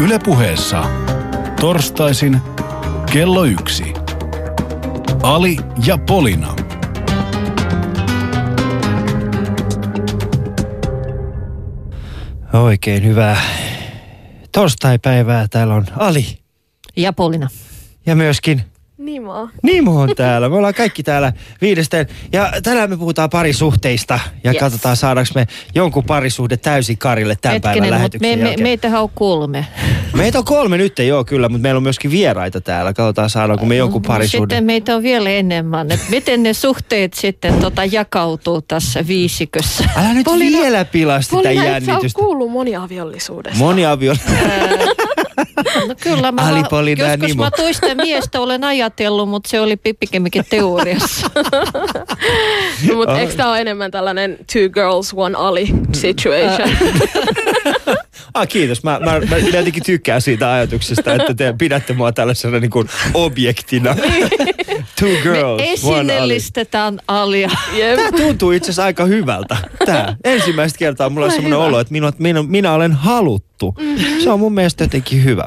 Ylepuheessa torstaisin kello yksi. Ali ja Polina. Oikein hyvää torstaipäivää. Täällä on Ali Ja Polina. ja myöskin Nimo. Nimo on täällä. Me ollaan kaikki täällä viidestä. Ja tänään me puhutaan parisuhteista ja Yes. katsotaan saadaanko me jonkun parisuhde täysin karille tämän päivän Hetkinen, mutta lähetyksen me, me, jälkeen. meitähän on kolme. Meitä on kolme nyt, joo kyllä, mutta meillä on myöskin vieraita täällä. Katsotaan saadaanko me jonkun parisuhde. Sitten meitä on vielä enemmän. Et miten ne suhteet sitten tota jakautuu tässä viisikössä? Älä nyt Polina- vielä pilaa sitä Polina, et sä ole jännitystä. kuullut moniaviollisuudesta. Moniavio. No kyllä mä, Ali, va- Polina ja joskus Nimo. mä toista miestä olen ajatellut, mutta se oli pikemminkin teoriassa. Mutta eikö tämä ole enemmän tällainen two girls, one Ali situation? Ah, kiitos. Mä, mä, mä jotenkin tykkään siitä ajatuksesta, että te pidätte mua tällaisena niin kuin objektina. Two girls, Me one Ali. esineellistetään Alia. Tämä tuntuu itse asiassa aika hyvältä. Tämä. Ensimmäistä kertaa mulla on semmoinen olo, että minä, minä, minä olen haluttu. Mm-hmm. Se on mun mielestä jotenkin hyvä.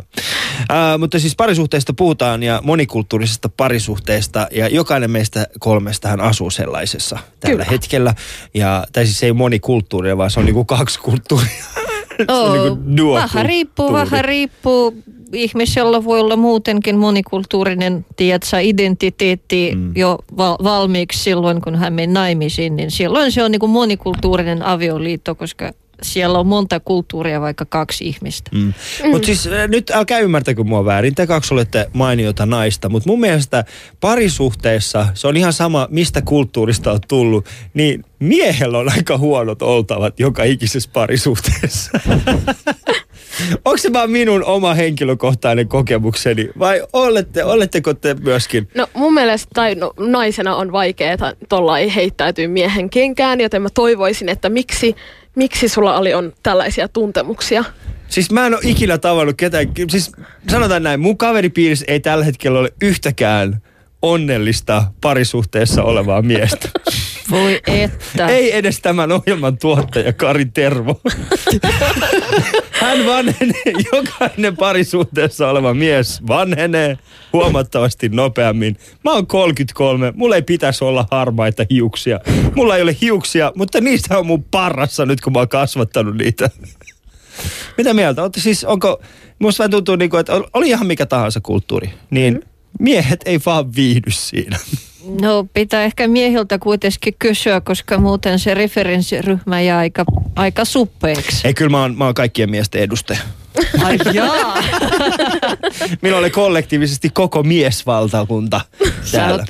Äh, mutta siis parisuhteista puhutaan ja monikulttuurisesta parisuhteesta ja jokainen meistä kolmestahan asuu sellaisessa tällä Kyllä. hetkellä. Ja, tai siis se ei ole monikulttuuria, vaan se on niinku kaksi kulttuuria. Niinku duokulttuuri. vähän riippuu, vähän riippuu. Ihmisellä voi olla muutenkin monikulttuurinen tiedätkö, identiteetti mm. jo val- valmiiksi silloin, kun hän menee naimisiin. Niin silloin se on niin kuin monikulttuurinen avioliitto, koska siellä on monta kulttuuria, vaikka kaksi ihmistä. Mm. Mm. Mutta siis äh, nyt älkää ymmärtäkö mua väärin, te kaksi olette mainiota naista, mutta mun mielestä parisuhteessa se on ihan sama, mistä kulttuurista on tullut, niin miehellä on aika huonot oltavat joka ikisessä parisuhteessa. Onko se vaan minun oma henkilökohtainen kokemukseni vai olette, oletteko te myöskin? No mun mielestä tai no, naisena on vaikeaa tuolla ei heittäytyy miehen kenkään, joten mä toivoisin, että miksi, miksi sulla oli on tällaisia tuntemuksia? Siis mä en ole ikinä tavannut ketään, siis sanotaan näin, mun kaveripiirissä ei tällä hetkellä ole yhtäkään onnellista parisuhteessa olevaa miestä. Voi että. Ei edes tämän ohjelman tuottaja Kari Tervo. Hän vanhenee, jokainen parisuhteessa oleva mies vanhenee huomattavasti nopeammin. Mä oon 33, mulla ei pitäisi olla harmaita hiuksia. Mulla ei ole hiuksia, mutta niistä on mun parrassa nyt, kun mä oon kasvattanut niitä. Mitä mieltä? Olette siis, onko, musta vähän tuntuu niin kuin, että oli ihan mikä tahansa kulttuuri, niin miehet ei vaan viihdy siinä. No pitää ehkä miehiltä kuitenkin kysyä, koska muuten se referenssiryhmä jää aika, aika suppeeksi. Ei, kyllä mä oon, mä oon kaikkien miesten edustaja. Ai jaa. Minulla oli kollektiivisesti koko miesvaltakunta täällä.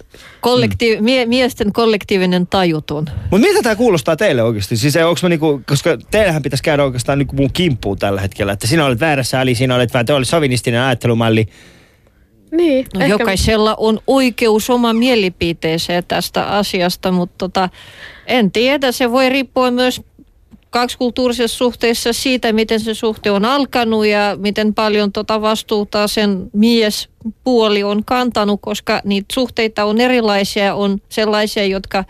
kollektiiv- mie- miesten kollektiivinen tajuton. Mutta miltä tämä kuulostaa teille oikeasti? Siis onko mä niinku, koska teillähän pitäisi käydä oikeastaan niinku mun kimppuun tällä hetkellä. Että sinä olet väärässä, Ali, sinä olet vähän, te olet sovinistinen ajattelumalli. Niin, No jokaisella on oikeus oma mielipiteeseen tästä asiasta, mutta tota, en tiedä, se voi riippua myös kaksikulttuurisessa suhteessa siitä, miten se suhte on alkanut ja miten paljon tota vastuuta sen miespuoli on kantanut, koska niitä suhteita on erilaisia, on sellaisia, jotka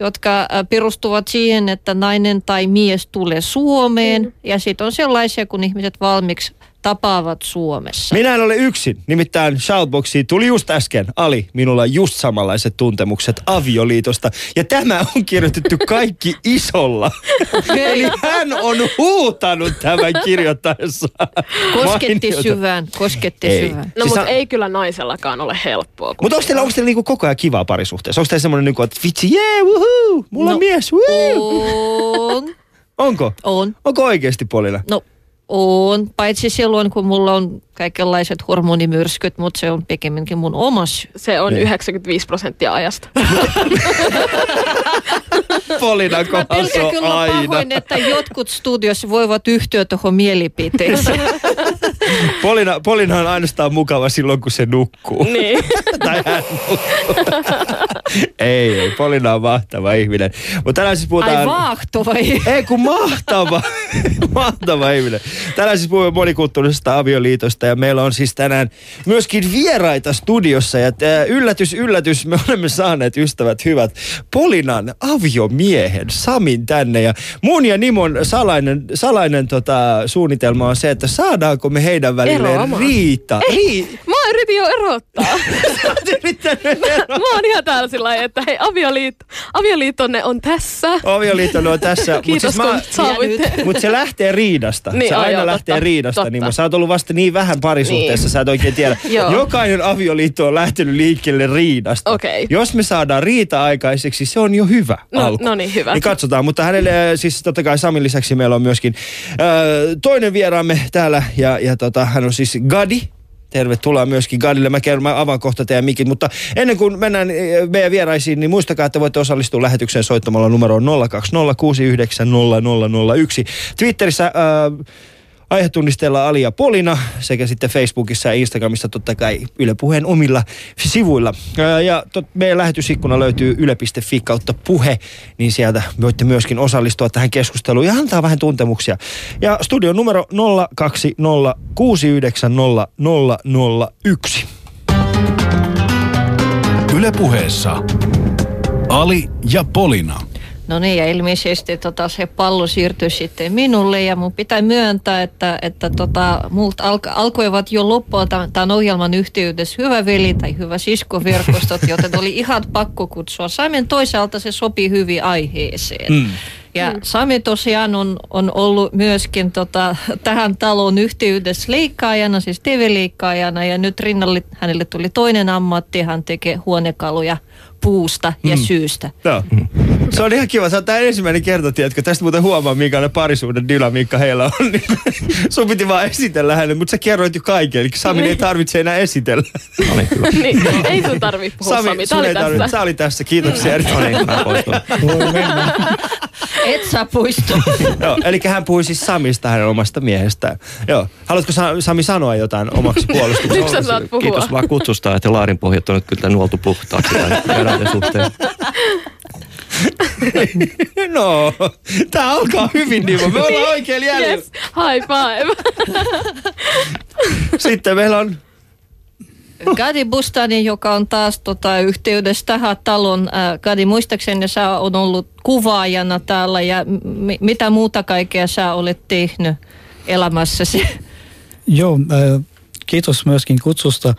jotka perustuvat siihen, että nainen tai mies tulee Suomeen. Mm. Ja sitten on sellaisia, kun ihmiset valmiiksi tapaavat Suomessa. Minä en ole yksin. Nimittäin Shoutboxiin tuli just äsken, Ali, minulla on just samanlaiset tuntemukset avioliitosta. Ja tämä on kirjoitettu kaikki isolla. Eli hän on huutanut tämän kirjoittaessaan. Kosketti Mainiota. syvään, kosketti Ei. syvään. No Siis mutta on- ei kyllä naisellakaan ole helppoa. Mutta onko teillä, onko teillä niinku koko ajan kivaa parisuhteessa? Onko teillä semmoinen, niinku, että vitsi, jee, wuhuu, mulla on No, mies, wuu. On, Onko? on. Onko oikeasti Polina? No on, paitsi silloin kun mulla on kaikenlaiset hormonimyrskyt, mutta se on pikemminkin mun oma syy. Se on Niin. 95 prosenttia ajasta. Polina Mä kohdassa aina. pahoin, että jotkut studiossa voivat yhtyä tuohon mielipiteeseen. Polina, Polina on ainoastaan mukava silloin, kun se nukkuu. niin. tai hän nukkuu. ei, ei, Polina on mahtava ihminen. Mutta tänään siis puhutaan... Ai vaahto vai? Ei kun mahtava, mahtava ihminen. Tänään siis puhumme monikulttuurisesta avioliitosta ja meillä on siis tänään myöskin vieraita studiossa. Ja tää, yllätys, yllätys, me olemme saaneet ystävät hyvät Polinan aviomiehen Samin tänne. Ja mun ja Nimon salainen, salainen tota, suunnitelma on se, että saadaanko me teidän välille Eroamaan. riita. Rii... Mä yritin jo erottaa. Eroa. Mä oon ihan täällä sillä lailla, että hei, avioliitto, avioliittonne on tässä. Avioliitto on tässä. Mut Kiitos, siis kun mä. Mutta se lähtee riidasta. Niin, se ai aina joo, lähtee totta, riidasta. totta. Niin, sä oot ollut vasta niin vähän parisuhteessa, Niin. sä et oikein tiedä. Jokainen avioliitto on lähtenyt liikkeelle riidasta. Okei. Jos me saadaan riita aikaiseksi, se on jo hyvä No- alku. no niin, hyvä. Niin katsotaan, mutta hänelle äh, siis totta kai Samin lisäksi meillä on myöskin äh, toinen vieraamme täällä ja, ja tota, hän on siis Gadi. Tervetuloa myöskin Gadille. Mä, kerron, mä avaan kohta teidän mikit, mutta ennen kuin mennään eh, meidän vieraisiin, niin muistakaa, että voitte osallistua lähetykseen soittamalla numeroon 020690001. Twitterissä äh, aihetunnisteella Ali ja Polina sekä sitten Facebookissa ja Instagramissa totta kai Yle Puheen omilla sivuilla. Ja tot, meidän lähetysikkuna löytyy yle.fi kautta puhe, niin sieltä voitte myöskin osallistua tähän keskusteluun ja antaa vähän tuntemuksia. Ja studion numero 020690001. Yle Puheessa Ali ja Polina. No niin, ja ilmeisesti tota, se pallo siirtyi sitten minulle ja mun pitää myöntää, että, että tota, multa alko, alkoivat jo loppua tämän, tämän ohjelman yhteydessä hyvä veli tai hyvä siskoverkostot, joten oli ihan pakko kutsua. Saimen toisaalta se sopii hyvin aiheeseen. Mm. Ja Sami tosiaan on, on ollut myöskin tota, tähän talon yhteydessä leikkaajana, siis TV-leikkaajana ja nyt rinnalle hänelle tuli toinen ammatti, hän tekee huonekaluja puusta ja syystä. Joo. Se on ihan kiva. Se on tämä ensimmäinen kerta, tiedätkö. Tästä muuten huomaa, minkälainen parisuuden dynamiikka heillä on. Niin Sun piti vaan esitellä hänet, mutta sä kerroit jo kaiken. Eli Sami ei tarvitse enää esitellä. Oli hyvä. niin, ei sun tarvi puhua Sami, Sami. Tää oli tässä. Sä oli tässä. Kiitoksia. No niin, mä poistun. Et sä puistu. Joo, eli hän puhui siis Samista hänen omasta miehestään. Joo. Haluatko Sa- Sami sanoa jotain omaksi puolustukseksi? sä saat puhua. Kiitos vaan kutsusta, että laarin pohjat on nyt kyllä nuoltu puhtaaksi suhteen. No, tää alkaa hyvin, Nimo. Me ollaan oikein jäljellä. Yes, high five. Sitten meillä on Gadi Bustani, joka on taas tota, yhteydessä tähän talon. Äh, Gadi, muistaakseni sä on ollut kuvaajana täällä ja m- mitä muuta kaikkea sä olet tehnyt elämässäsi? Joo, äh, kiitos myöskin kutsusta.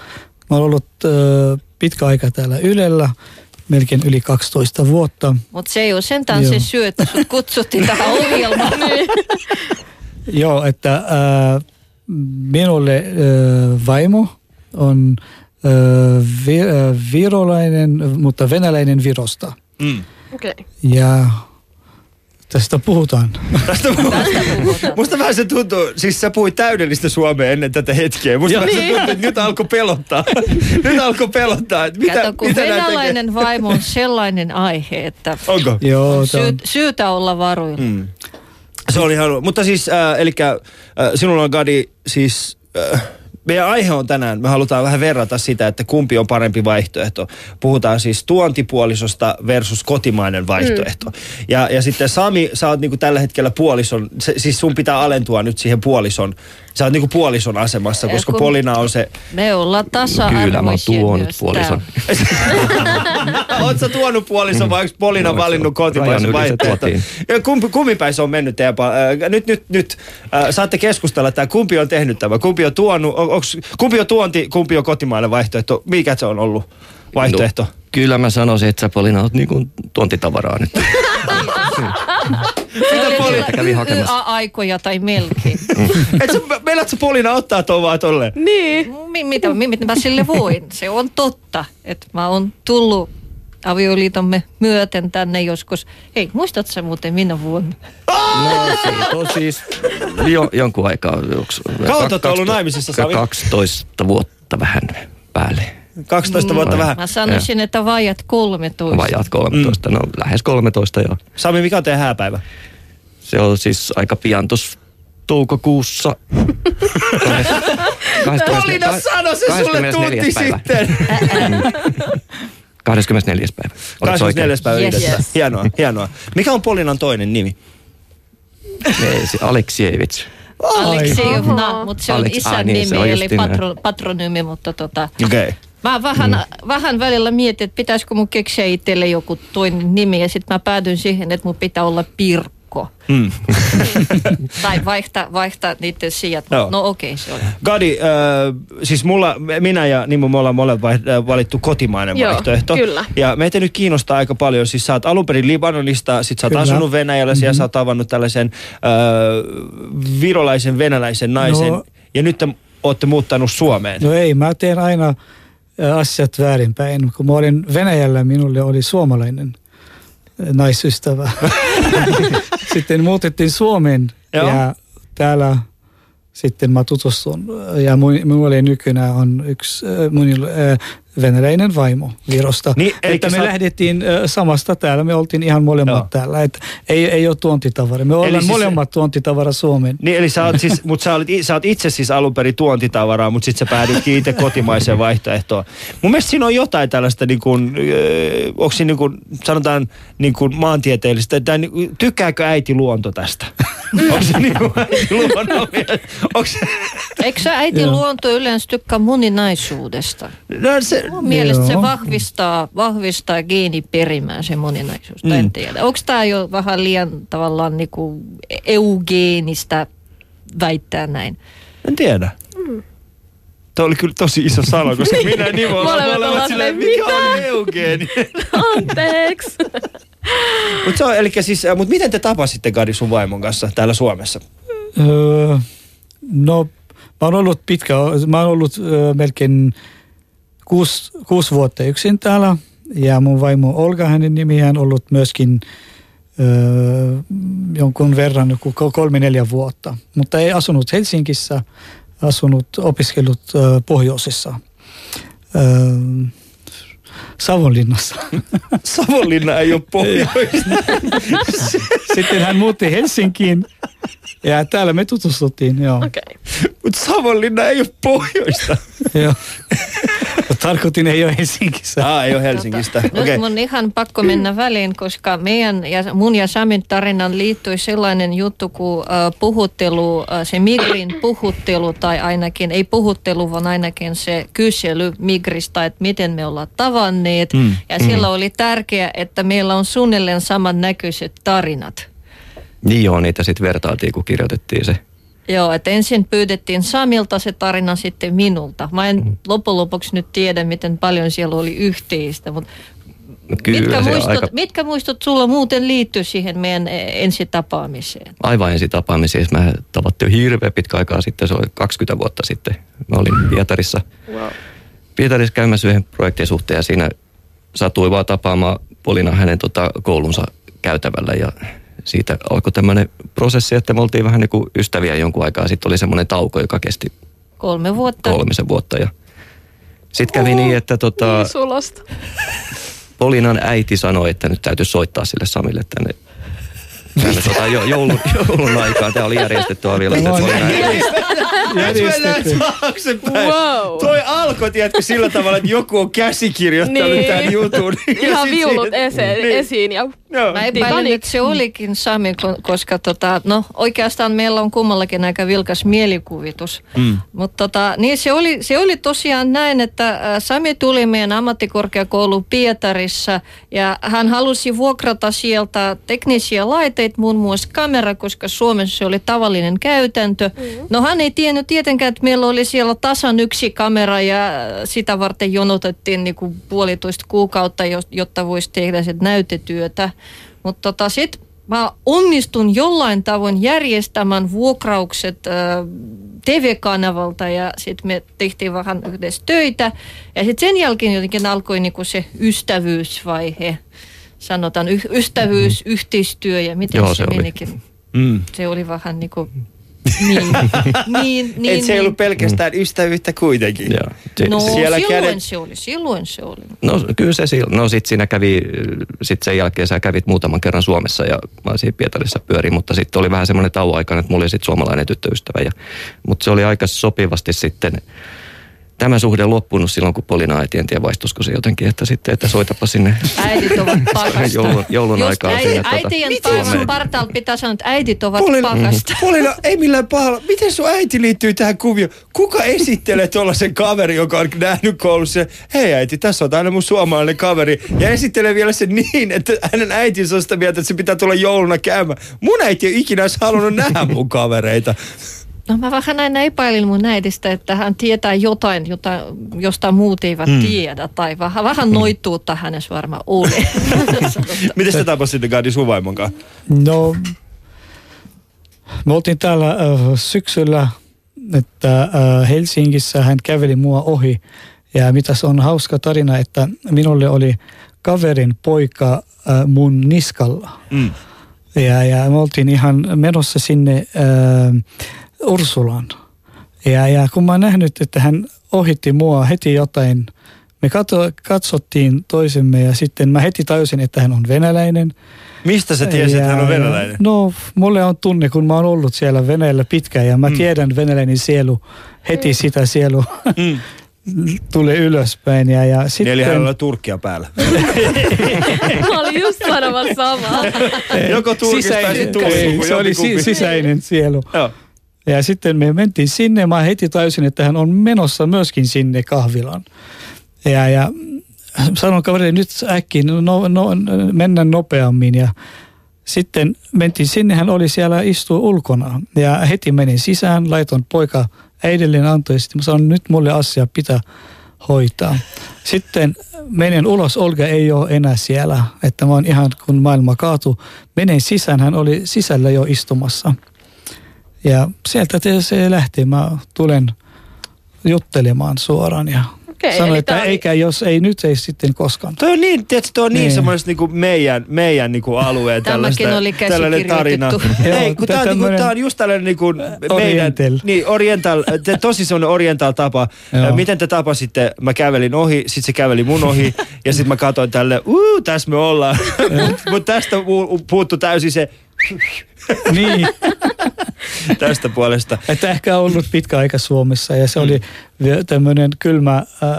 Mä olen ollut äh, pitkä aika täällä Ylellä, melkein yli 12 vuotta. Mutta se ei ole sentään Joo. se syy, että sut kutsuttiin tähän ohjelmaan. niin. Joo, että äh, minulle äh, vaimo on äh, vi, äh, virolainen, mutta venäläinen Virosta. Mm. Okei. Okay. Ja tästä puhutaan. Tästä Musta vähän se tuntuu, siis sä puhuit täydellistä suomea ennen tätä hetkeä. Musta vähän se Niin. tuntuu, että nyt alkoi pelottaa. nyt alkoi pelottaa. Että mitä, Kato, kun mitä venäläinen vaimo on sellainen aihe, että? Onko? Joo, on, syy, syytä olla varuilla. Mm. Se oli ihan, mutta siis, äh, eli äh, sinulla on Gadi, siis äh, meidän aihe on tänään, me halutaan vähän verrata sitä, että kumpi on parempi vaihtoehto. Puhutaan siis tuontipuolisosta versus kotimainen vaihtoehto. Mm. Ja, ja sitten Sami, sä oot niinku tällä hetkellä puolison, se, siis sun pitää alentua nyt siihen puolison, sä oot niinku puolison asemassa, koska kun- Polina on se, Me ollaan tasa Kyllä mä oon tuonut puolison. Oot sä tuonut puolison vai onko Polina No, valinnut kotimaisen vaihtoehto? kumpi, kumpi päin se on mennyt teidän äh, Nyt, nyt, nyt äh, saatte keskustella, että kumpi on tehnyt tämä. Kumpi on tuonut, on, onks, kumpi on tuonti, kumpi on kotimainen vaihtoehto. Mikä se on ollut vaihtoehto? No, kyllä mä sanoisin, että sä Polina oot niin kuin tuontitavaraa nyt. Mitä Polina? Kävi hakemassa. aikoja tai melkein. Et sä, meillä sä Polina ottaa tuon vaan tolleen? Niin. Mi- mitä, mi- mitä mä sille voin? Se on totta, että mä oon tullut avioliitomme myöten tänne joskus. Hei, muistatko sä muuten minä vuonna? No siitä on siis jo, jonkun aikaa. Kauan ootte ollut naimisissa, Sami? 12 vuotta vähän päälle. 12 vuotta Mm. vähän. Mä sanoisin, että vajat 13. Vajaat 13, no lähes 13 joo. Sami, mikä on teidän hääpäivä? Se on siis aika pian tuossa toukokuussa. Polina sano se sulle tunti sitten. 24. päivä. Oliko se 24. oikein? päivä Yes. yhdessä. Yes. Hienoa, hienoa. Mikä on Polinan toinen nimi? Ei, se Aleksievits. Aleksejevna, Oho. mutta se on Aleks- isän ai niin, nimi, se on eli patro, patronymi, mutta tota, Okei. Okay. Mä vähän, mm. vähän välillä mietin, että pitäisikö mun keksiä itselle joku toinen nimi, ja sitten mä päädyin siihen, että mun pitää olla Pirkko. Mm. tai vaihtaa, vaihtaa niiden sijat. Joo. No okei, okay, se oli. Gadi, äh, siis mulla, minä ja Nimo, me ollaan molemmat äh, valittu kotimainen Joo, vaihtoehto. kyllä. Ja meitä nyt kiinnostaa aika paljon. Siis sä oot alun perin Libanonista, sit sä oot Kyllä. asunut Venäjällä, mm-hmm. siellä sä oot tavannut tällaisen äh, virolaisen venäläisen naisen. No. Ja nyt te ootte muuttanut Suomeen. No ei, mä teen aina asiat väärinpäin. Kun mä olin Venäjällä, minulle oli suomalainen naisystävä. sitten muutettiin Suomeen Joo. ja täällä sitten mä tutustun. Ja minulla nykyään on yksi ä, venäläinen vaimo Virosta. Niin, että me sä- lähdettiin samasta täällä, me oltiin ihan molemmat Joo. täällä. Et ei, ei ole tuontitavara. Me ollaan siis- molemmat tuontitavara Suomeen. Niin, eli sä oot, siis, mut sä, olit, sä oot itse siis alun perin tuontitavaraa, mutta sitten sä päädyitkin itse kotimaiseen vaihtoehtoon. Mun mielestä siinä on jotain tällaista, niin kuin, öö, onko siinä niin kuin, sanotaan niin kuin maantieteellistä, että niin, kuin, tykkääkö äiti luonto tästä? onko se niin kuin äiti luonnollinen? Onko se, Eikö sä äiti luonto yleensä tykkää moninaisuudesta? no se, mielestä se vahvistaa, vahvistaa geeniperimää se moninaisuus. Mm. Mm. En tiedä. Onko tämä jo vähän liian tavallaan niinku eugeenistä väittää näin? en tiedä. Tuo oli kyllä tosi iso sana, koska minä ja Nimo Molemmat silleen, mikä on eugeeni? Anteeksi. Mutta se on, eli siis, äh, mut miten te tapasitte Gadi sun vaimon kanssa täällä Suomessa? Öö, no, mä oon ollut pitkä, mä oon ollut öö, melkein kuusi, kuusi vuotta yksin täällä. Ja mun vaimo Olga, hänen nimi, hän on ollut myöskin öö, jonkun verran, joku ko- kolme neljä vuotta. Mutta ei asunut Helsingissä, asunut, opiskellut öö, pohjoisessa. Öö, Savonlinnassa. Savonlinna ei ole pohjoista. Sitten hän muutti Helsinkiin ja täällä me tutustuttiin, joo. Okei. Okay. Mutta Savonlinna ei ole pohjoista. Joo. Tarkoitin ei ole Helsingissä. Ah, ei ole Helsingistä. Nyt Okei. okay. mun ihan pakko mennä väliin, koska meidän ja mun ja Samin tarinan liittyi sellainen juttu kuin äh, puhuttelu, äh, se Migrin puhuttelu tai ainakin, ei puhuttelu, vaan ainakin se kysely Migristä, että miten me ollaan tavanneet. Mm, Mm. Ja siellä oli tärkeää, että meillä on suunnilleen samannäköiset tarinat. Niin joo, niitä sitten vertailtiin, kun kirjoitettiin se. Joo, että ensin pyydettiin Samilta se tarina, sitten minulta. Mä en Mm. loppujen lopuksi nyt tiedä, miten paljon siellä oli yhteistä, mutta No Kyllä mitkä, muistot, aika, mitkä muistot sulla muuten liittyy siihen meidän ensitapaamiseen? aivan ensi tapaamisiin. Mä tavattiin jo hirveän pitkä aikaa sitten, se oli 20 vuotta sitten. Mä olin Pietarissa, Wow. Pietarissa käymässä yhden projektin suhteen ja siinä satui vaan tapaamaan Polina hänen tota, koulunsa käytävällä ja siitä alkoi tämmöinen prosessi, että me oltiin vähän niin kuin ystäviä jonkun aikaa. Sitten oli semmoinen tauko, joka kesti Kolme vuotta. kolmisen vuotta ja sitten kävi niin, että tota, Niin. Polinan äiti sanoi, että nyt täytyy soittaa sille Samille tänne, tänne tota, jo, joulun, joulun aikaan. Tämä oli järjestetty avioliitto. No, Järjestetty. taaksepäin. Wow. Toi alkoi, tiedätkö, sillä tavalla, että joku on käsikirjoittanut Niin. tämän jutun. Ihan viulut ese- Niin. esiin ja Joo. Mä epäilen, että se olikin Sami, ko- koska tota, no, oikeastaan meillä on kummallakin aika vilkas mielikuvitus. Mm. Mutta tota, niin se, oli, se oli tosiaan näin, että äh, Sami tuli meidän ammattikorkeakoulu Pietarissa ja hän halusi vuokrata sieltä teknisiä laitteita, muun muassa kamera, koska Suomessa se oli tavallinen käytäntö. Mm-hmm. No hän ei tiennyt tietenkään, että meillä oli siellä tasan yksi kamera ja sitä varten jonotettiin niinku puolitoista kuukautta, jotta voisi tehdä sit näytetyötä. Mutta tota, sitten mä onnistun jollain tavoin järjestämään vuokraukset äh, TV-kanavalta ja sitten me tehtiin vähän yhdessä töitä. Ja sitten sen jälkeen jotenkin alkoi niinku se ystävyysvaihe, sanotaan y- ystävyys, yhteistyö ja miten Joo, se, se oli. menikin. Mm. Se oli vähän niinku, niin, niin, niin. Et se ei niin. ollut pelkästään ystävyyttä kuitenkin. Joo. Se- No Siellä silloin kädet- se oli, silloin se oli. No kyllä se silloin. No sit siinä kävi, sit sen jälkeen sä kävit muutaman kerran Suomessa ja mä siinä Pietarissa pyörin, mutta sitten oli vähän semmoinen tauon aikana, että mulla oli sitten suomalainen tyttöystävä. Ja, mutta se oli aika sopivasti sitten tämä suhde loppunut silloin, kun Polina äiti, en tiedä se jotenkin, että sitten, että soitapa sinne Äidit ovat pakasta. joulun, joulun Just aikaan äi, sinne. tota, äitien Suomeen. partaalla pitää sanoa, että äidit ovat Polina, pakasta. Polina, ei millään pahalla. Miten sun äiti liittyy tähän kuvioon? Kuka esittelee tuollaisen kaveri, joka on nähnyt koulussa? Hei äiti, tässä on aina mun suomalainen kaveri. Ja esittelee vielä sen niin, että hänen äitinsä on sitä mieltä, että se pitää tulla jouluna käymään. Mun äiti ei ikinä olisi halunnut nähdä mun kavereita. No mä vähän näin epäilin mun äidistä, että hän tietää jotain, jota, josta muut eivät Hmm. mm. tiedä. Tai vähän, vähän noituutta hänessä varmaan oli. Miten sitä tapasitte Gadi sun vaimon kanssa? No, me oltiin täällä äh, syksyllä, että äh, Helsingissä hän käveli mua ohi. Ja mitäs on hauska tarina, että minulle oli kaverin poika äh, mun niskalla. Mm. Ja, ja me oltiin ihan menossa sinne äh, Ursulaan. Ja, ja kun mä oon nähnyt, että hän ohitti mua heti jotain, me katso, katsottiin toisemme ja sitten mä heti tajusin, että hän on venäläinen. Mistä sä tiesit, että hän on venäläinen? No, mulle on tunne, kun mä oon ollut siellä Venäjällä pitkään ja mä Mm. tiedän venäläinen sielu, heti sitä sielu Mm. tulee ylöspäin. Ja, ja Niin sitten, eli hänellä on Turkkia päällä. Mä olin just sanomassa samaa. Joko Turkista tai sisäinen, Turkista. se oli si- sisäinen sielu. Joo. Ja sitten me mentiin sinne, mä heti tajusin, että hän on menossa myöskin sinne kahvilaan. Ja, ja sanon kaverille, nyt äkkiä, no, no, mennään nopeammin. Ja sitten mentiin sinne, hän oli siellä istuu ulkona. Ja heti menin sisään, laitoin poika äidilleen antoi. Sitten mä sanoin, nyt mulle asia pitää hoitaa. Sitten menen ulos, Olga ei ole enää siellä. Että mä oon ihan, kun maailma kaatui. Menen sisään, hän oli sisällä jo istumassa. Ja sieltä te- se lähti. Mä tulen juttelemaan suoraan ja Okei, sanoin, että tää oli- eikä jos ei nyt, ei sitten koskaan. Toi on niin, tiedätkö, toi on niin, Niin. semmoista niinku meidän, meidän niinku alueen Tämäkin tällaista, oli tällainen tarina. Ei, kun tää, on, niinku, tää on just tällainen niinku meidän, Oriental. niin oriental, te, tosi semmoinen oriental tapa. Miten te tapasitte? Mä kävelin ohi, sit se käveli mun ohi ja sit mä katsoin tälle, uu, tässä me ollaan. Mutta tästä pu- puuttu täysin se niin, tästä puolesta. että ehkä on ollut pitkä aika Suomessa ja se oli tämmöinen kylmä ää, ää,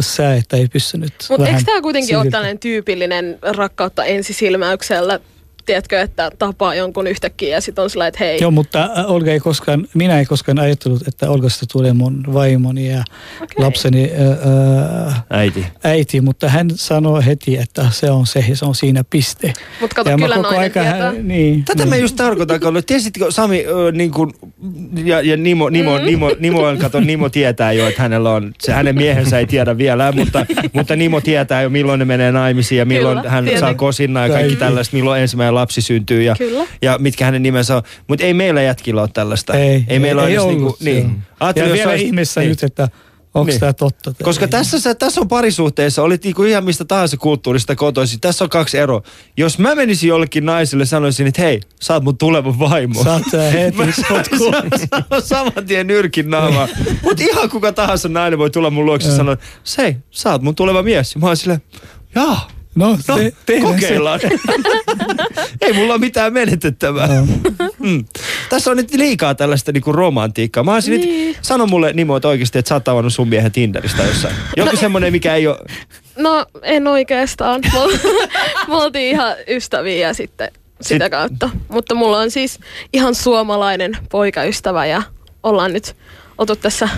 sää, että ei pystynyt Mutta eikö tämä kuitenkin ole silti. tällainen tyypillinen rakkautta ensisilmäyksellä? Tiedätkö, että tapaa jonkun yhtäkkiä ja sitten on sellainen, että hei, Joo, mutta ä, Olga ei koskaan, minä ei koskaan ajatellut, että Olgasta tulee mun vaimoni ja Okei. lapseni ää, ää, Äiti. äiti, mutta hän sanoi heti, että se on se, se on siinä piste. mutta kato, ja kyllä koko nainen aika tietää. hän, niin, Tätä niin. mä just tarkoitan, kun tiesitkö Sami ö, niin kuin, ja, ja Nimo, Nimo, Mm. Nimo, Nimo, on, kato, Nimo tietää jo, että hänellä on, se hänen miehensä ei tiedä vielä, mutta, mutta Nimo tietää jo milloin ne menee naimisiin ja milloin Kyllä, hän tietenkin. saa kosinna ja kaikki Kaikki. tällaista, milloin ensimmäinen lapsi syntyy ja, Kyllä. ja mitkä hänen nimensä on. Mutta ei meillä jätkillä ole tällaista. Ei, ei meillä ole ei edes ollut, niinku, niin. Ajattelin, Ja vielä olisi- ihmeessä niin. nyt, että onko Niin. tämä totta. tai Koska ei. tässä, sä- tässä on parisuhteessa, olit niinku ihan mistä tahansa kulttuurista kotoisin. Tässä on kaksi eroa. Jos mä menisin jollekin naiselle sanoisin, että hei, sä oot mun tuleva vaimo. Saat ää, heti Mä sotkuun. saan saman tien nyrkin naamaan. Mutta ihan kuka tahansa nainen voi tulla mun luokse ja sanoa, sei, sä oot mun tuleva mies. Ja mä oon silleen, jaa, No, no te, kokeillaan. Ei mulla ole mitään menetettävää. Se. Joo. Mm. Tässä on nyt liikaa tällaista niinku romantiikkaa. Mä olisin Niin. nyt, sano mulle Nimo, että oikeasti, että sä oot tavannut sun miehen Tinderistä jossain. Joku semmonen, mikä ei ole... No en oikeastaan. Me ol- me oltiin ihan ystäviä ja sitten sitä Sit- kautta. Mutta mulla on siis ihan suomalainen poikaystävä ja ollaan nyt oltu tässä,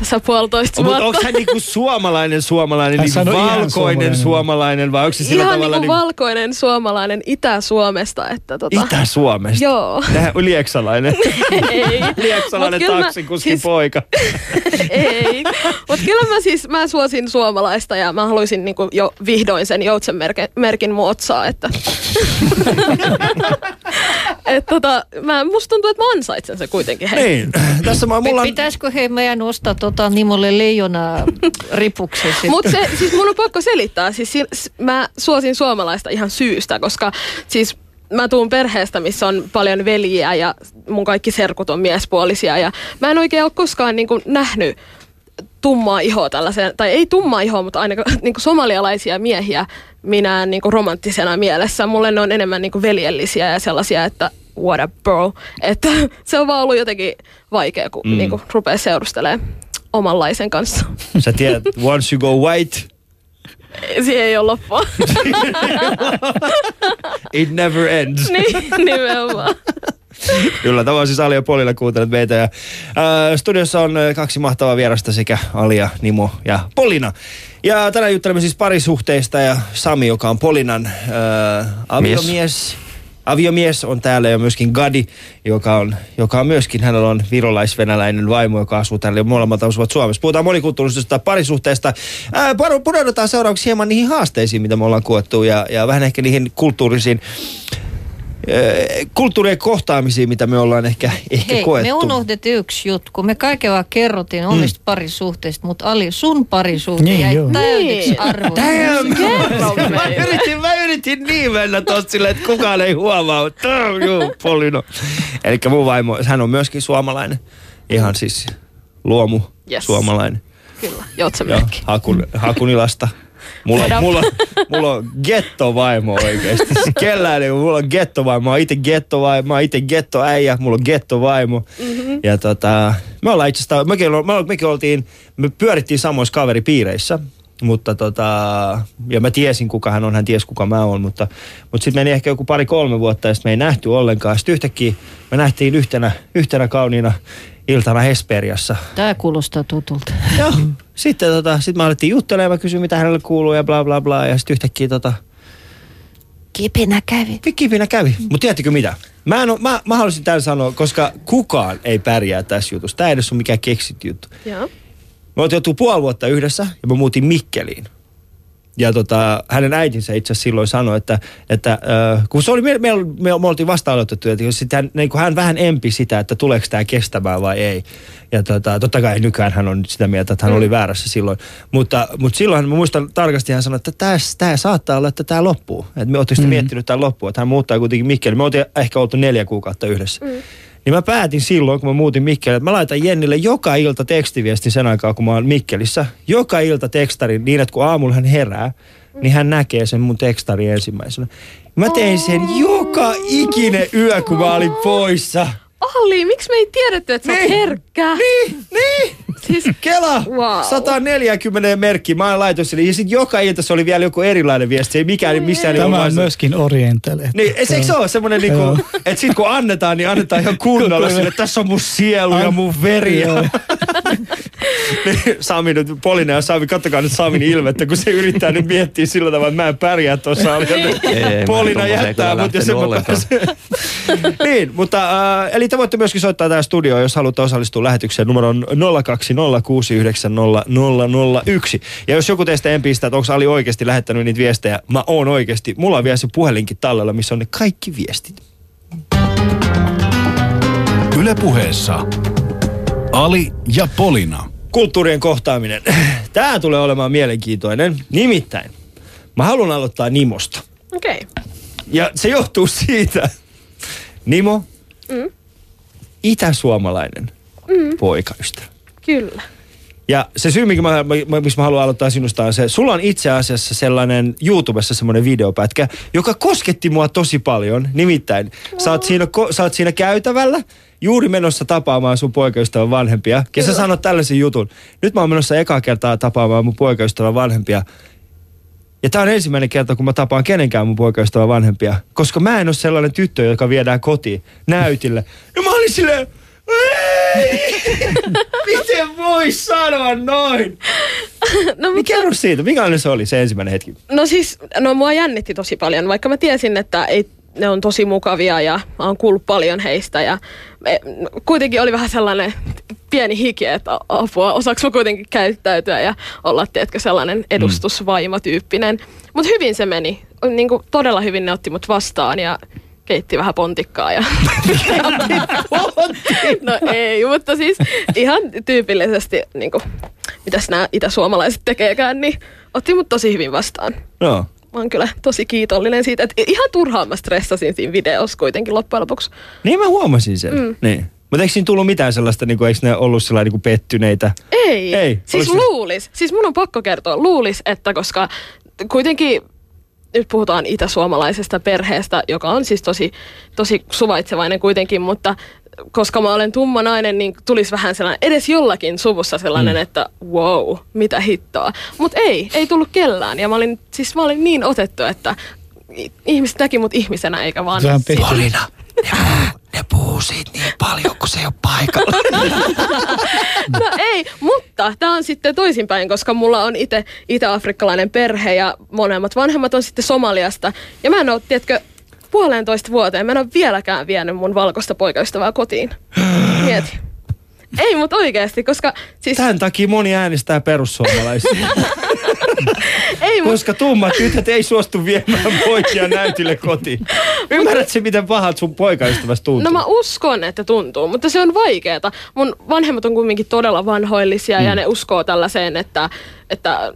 tässä puolitoista Mutta vuotta. onko hän niinku suomalainen suomalainen, Hän niinku valkoinen suomalainen. suomalainen vai onko se sillä Ihan tavalla niinku niinku valkoinen suomalainen Itä-Suomesta. Että tota, Itä-Suomesta? Joo. Tähän on lieksalainen. Ei. Lieksalainen taksikuskin siis- poika. Ei. Mutta kyllä mä siis, mä suosin suomalaista ja mä haluaisin niinku jo vihdoin sen joutsenmerkin mun otsaa, että... Et tota, mä, musta tuntuu, että mä ansaitsen se kuitenkin. Hei. Niin. Tässä mä, mulla. Pitäisikö he meidän ostaa tota Nimolle leijona ripuksen sitten? Mutta se, siis mun on pakko selittää. Siis si- s- mä suosin suomalaista ihan syystä, koska siis mä tuun perheestä, missä on paljon veljiä ja mun kaikki serkut on miespuolisia. Ja mä en oikein ole koskaan niin kuin nähnyt tummaa ihoa tällaisen, tai ei tummaa ihoa, mutta ainakaan niin kuin somalialaisia miehiä minä niin kuin romanttisena mielessä. Mulle ne on enemmän niin kuin veljellisiä ja sellaisia, että what a bro. Että se on vaan ollut jotenkin vaikea, kun mm. niin kuin rupeaa seurustelemaan. Omanlaisen kanssa. Sä tiedät, once you go white, Siihen ei ole loppua. it never ends. niin, nimenomaan. Kyllä, tämä on siis Ali ja Polina kuuntelet meitä. Ja, ää, studiossa on kaksi mahtavaa vierasta sekä Alia, Nimo ja Polina. Ja tänään juttelemme siis parisuhteista ja Sami, joka on Polinan ää, aviomies. Aviomies on täällä ja myöskin Gadi, joka on, joka on myöskin, hänellä on virolais-venäläinen vaimo, joka asuu täällä ja molemmat asuvat Suomessa. Puhutaan monikulttuurisesta parisuhteesta. Ää, pudoudutaan seuraavaksi hieman niihin haasteisiin, mitä me ollaan kuettu ja, ja vähän ehkä niihin kulttuurisiin kulttuurien kohtaamisiin, mitä me ollaan ehkä, ehkä Hei, koettu. me unohdettiin yksi juttu, kun me kaiken vaan kerrottiin omista parisuhteista, mutta Ali, sun parisuhte Niin, jäi joo. täydeksi Niin. Kerro mä, yritin, mä yritin niin mennä tosta silleen, että kukaan ei huomaa. mutta Juu, Polino. Eli mun vaimo, hän on myöskin suomalainen. Ihan siis luomu Yes. suomalainen. Kyllä, Joo, Joutsenmerkki. Hakun, Hakunilasta. Mulla, mulla, mulla on gettovaimo oikeesti. Siis Kellään ei, mulla on gettovaimo. Mä oon ite gettovaimo, mä oon ite gettoäijä, mulla on gettovaimo. Mm-hmm. Ja tota, me ollaan itse asiassa, mekin, me, mekin oltiin, me pyörittiin samoissa kaveripiireissä. Mutta tota, ja mä tiesin kuka hän on, hän ties kuka mä oon, mutta, mutta sitten meni ehkä joku pari-kolme vuotta ja sitten me ei nähty ollenkaan. Sitten yhtäkkiä me nähtiin yhtenä, yhtenä kauniina iltana Hesperiassa Tämä kuulostaa tutulta. Joo. Sitten tota, sit mä alettiin juttelemaan, mä kysyin mitä hänelle kuuluu ja bla bla bla. Ja sitten yhtäkkiä tota, Kipinä kävi. kipinä kävi. Mutta tiedättekö mitä? Mä, en oo, mä, mä haluaisin tämän sanoa, koska kukaan ei pärjää tässä jutussa. Tämä ei edes ole mikään keksitty juttu. Joo. Me oltiin jo puoli vuotta yhdessä ja me muutin Mikkeliin. Ja tota, hänen äitinsä itse asiassa silloin sanoi, että, että äh, kun se oli, me, me, me, me oltiin vasta aloitettu, että jos sit hän, niin hän vähän empi sitä, että tuleeko tämä kestämään vai ei. Ja tota, totta kai nykyään hän on sitä mieltä, että hän oli väärässä silloin. Mutta, mutta silloin mä muistan tarkasti, hän sanoi, että tämä saattaa olla, että tämä loppuu. Että me oltiin mm. miettinyt tämän loppuun, että hän muuttaa kuitenkin Mikkeliin. Me oltiin ehkä oltu neljä kuukautta yhdessä. Mm. Niin mä päätin silloin, kun mä muutin Mikkeliin, että mä laitan Jennille joka ilta tekstiviestin sen aikaa, kun mä oon Mikkelissä. Joka ilta tekstarin niin, että kun aamulla hän herää, niin hän näkee sen mun tekstari ensimmäisenä. Mä tein sen joka ikinen yö, kun mä olin poissa. Ali, miksi me ei tiedetty, että sä Niin. herkkä? Niin, niin. Siis, Kela, Wow. 140 merkki. Mä laitoin sille. Ja sit joka ilta se oli vielä joku erilainen viesti. Ei mikään missään Tämä on myöskin orientale. Niin, et eikö se ole semmoinen, niinku, että sit kun annetaan, niin annetaan ihan kunnolla sille, että tässä on mun sielu ja mun veri. Niin, Sami nyt, Polina ja Sami, kattokaa nyt Samin ilmettä, kun se yrittää nyt miettiä sillä tavalla, että mä en pärjää tuossa. Ei, Polina jättää, mutta jos en mä lähtenyt pääse. niin, mutta äh, eli te voitte myöskin soittaa tähän studioon, jos haluatte osallistua lähetykseen. Numero on 020690001. Ja jos joku teistä en pistä, että onko Ali oikeasti lähettänyt niitä viestejä, mä oon oikeasti. Mulla on vielä se puhelinkin tallella, missä on ne kaikki viestit. Yle puheessa Ali ja Polina. kulttuurien kohtaaminen. Tämä tulee olemaan mielenkiintoinen. Nimittäin, mä haluan aloittaa Nimosta. okei. Okay. Ja se johtuu siitä, Nimo, mm. Itäsuomalainen mm. poikaystävä. Kyllä. Ja se syy, mikä mä, mä, missä mä haluan aloittaa sinusta on se, sulla on itse asiassa sellainen YouTubessa semmoinen videopätkä, joka kosketti mua tosi paljon. Nimittäin, sä oot siinä, ko- sä oot siinä käytävällä, juuri menossa tapaamaan sun poikaystävän vanhempia. Ja sä sanot tällaisen jutun. Nyt mä oon menossa ekaa kertaa tapaamaan mun poikaystävän vanhempia. Ja tää on ensimmäinen kerta, kun mä tapaan kenenkään mun poikaystävän vanhempia. Koska mä en ole sellainen tyttö, joka viedään kotiin näytille. Ja mä olin silleen, ei! Miten voi sanoa noin? No, mutta, kerro siitä, mikä se oli se ensimmäinen hetki? no siis, no mua jännitti tosi paljon, vaikka mä tiesin, että ei, ne on tosi mukavia ja mä oon kuullut paljon heistä ja me, kuitenkin oli vähän sellainen pieni hiki, että apua, osaako mä kuitenkin käyttäytyä ja olla, tiedätkö, sellainen edustusvaimotyyppinen. Mutta hyvin se meni, niin kuin, todella hyvin ne otti mut vastaan ja keitti vähän pontikkaa ja No ei, mutta siis ihan tyypillisesti, niin kuin, mitäs nämä itäsuomalaiset tekeekään, niin otti mut tosi hyvin vastaan. No. Mä oon kyllä tosi kiitollinen siitä, että ihan turhaan mä stressasin siinä videossa kuitenkin loppujen lopuksi. Niin mä huomasin sen. Mm. Niin. Mutta eikö siinä tullut mitään sellaista, niin kuin, eikö ne ollut sellainen niin kuin pettyneitä? Ei, Ei, siis oliko se- luulis, siis mun on pakko kertoa, luulis, että koska kuitenkin nyt puhutaan itäsuomalaisesta perheestä, joka on siis tosi, tosi suvaitsevainen kuitenkin, mutta koska mä olen tumma nainen, niin tulisi vähän sellainen, edes jollakin suvussa sellainen, mm. että wow, mitä hittoa. Mutta ei, ei tullut kellään. Ja mä olin, siis mä olin niin otettu, että ihmiset näki mut ihmisenä eikä vaan... Vähän pettynyt. Polina, ne puhuu, siitä niin paljon, kun se ei ole paikalla. No ei, mutta tämä on sitten toisinpäin, koska mulla on itse itä-afrikkalainen perhe ja molemmat vanhemmat on sitten Somaliasta. Ja mä en ole, tiedätkö, puolentoista vuoteen, mä en ole vieläkään vienyt mun valkoista poikaystävää kotiin. Mieti. Ei, mutta oikeasti, koska siis... Tämän takia moni äänestää perussuomalaisia. ei, Koska tummat tytöt ei suostu viemään poikia näytille kotiin. Ymmärrätkö, miten pahat sun poikaystävästä tuntuu? No mä uskon, että tuntuu, mutta se on vaikeeta. Mun vanhemmat on kuitenkin todella vanhoillisia mm. ja ne uskoo tällaiseen, että, että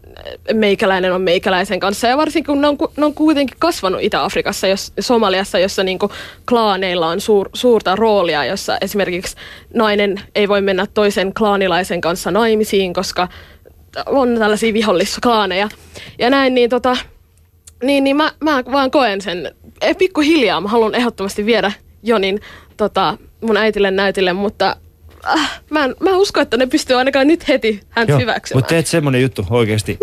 meikäläinen on meikäläisen kanssa. Ja varsinkin kun ne on, ne on kuitenkin kasvanut Itä-Afrikassa, jos, Somaliassa, jossa niinku klaaneilla on suur, suurta roolia, jossa esimerkiksi nainen ei voi mennä toisen klaanilaisen kanssa naimisiin, koska on tällaisia vihollisklaaneja. Ja näin, niin tota, niin, niin mä, mä vaan koen sen. Eh, Pikkuhiljaa mä haluan ehdottomasti viedä Jonin tota, mun äitille näytille, mutta äh, mä, en, mä en usko, että ne pystyy ainakaan nyt heti häntä hyväksymään. mutta teet semmonen juttu oikeasti.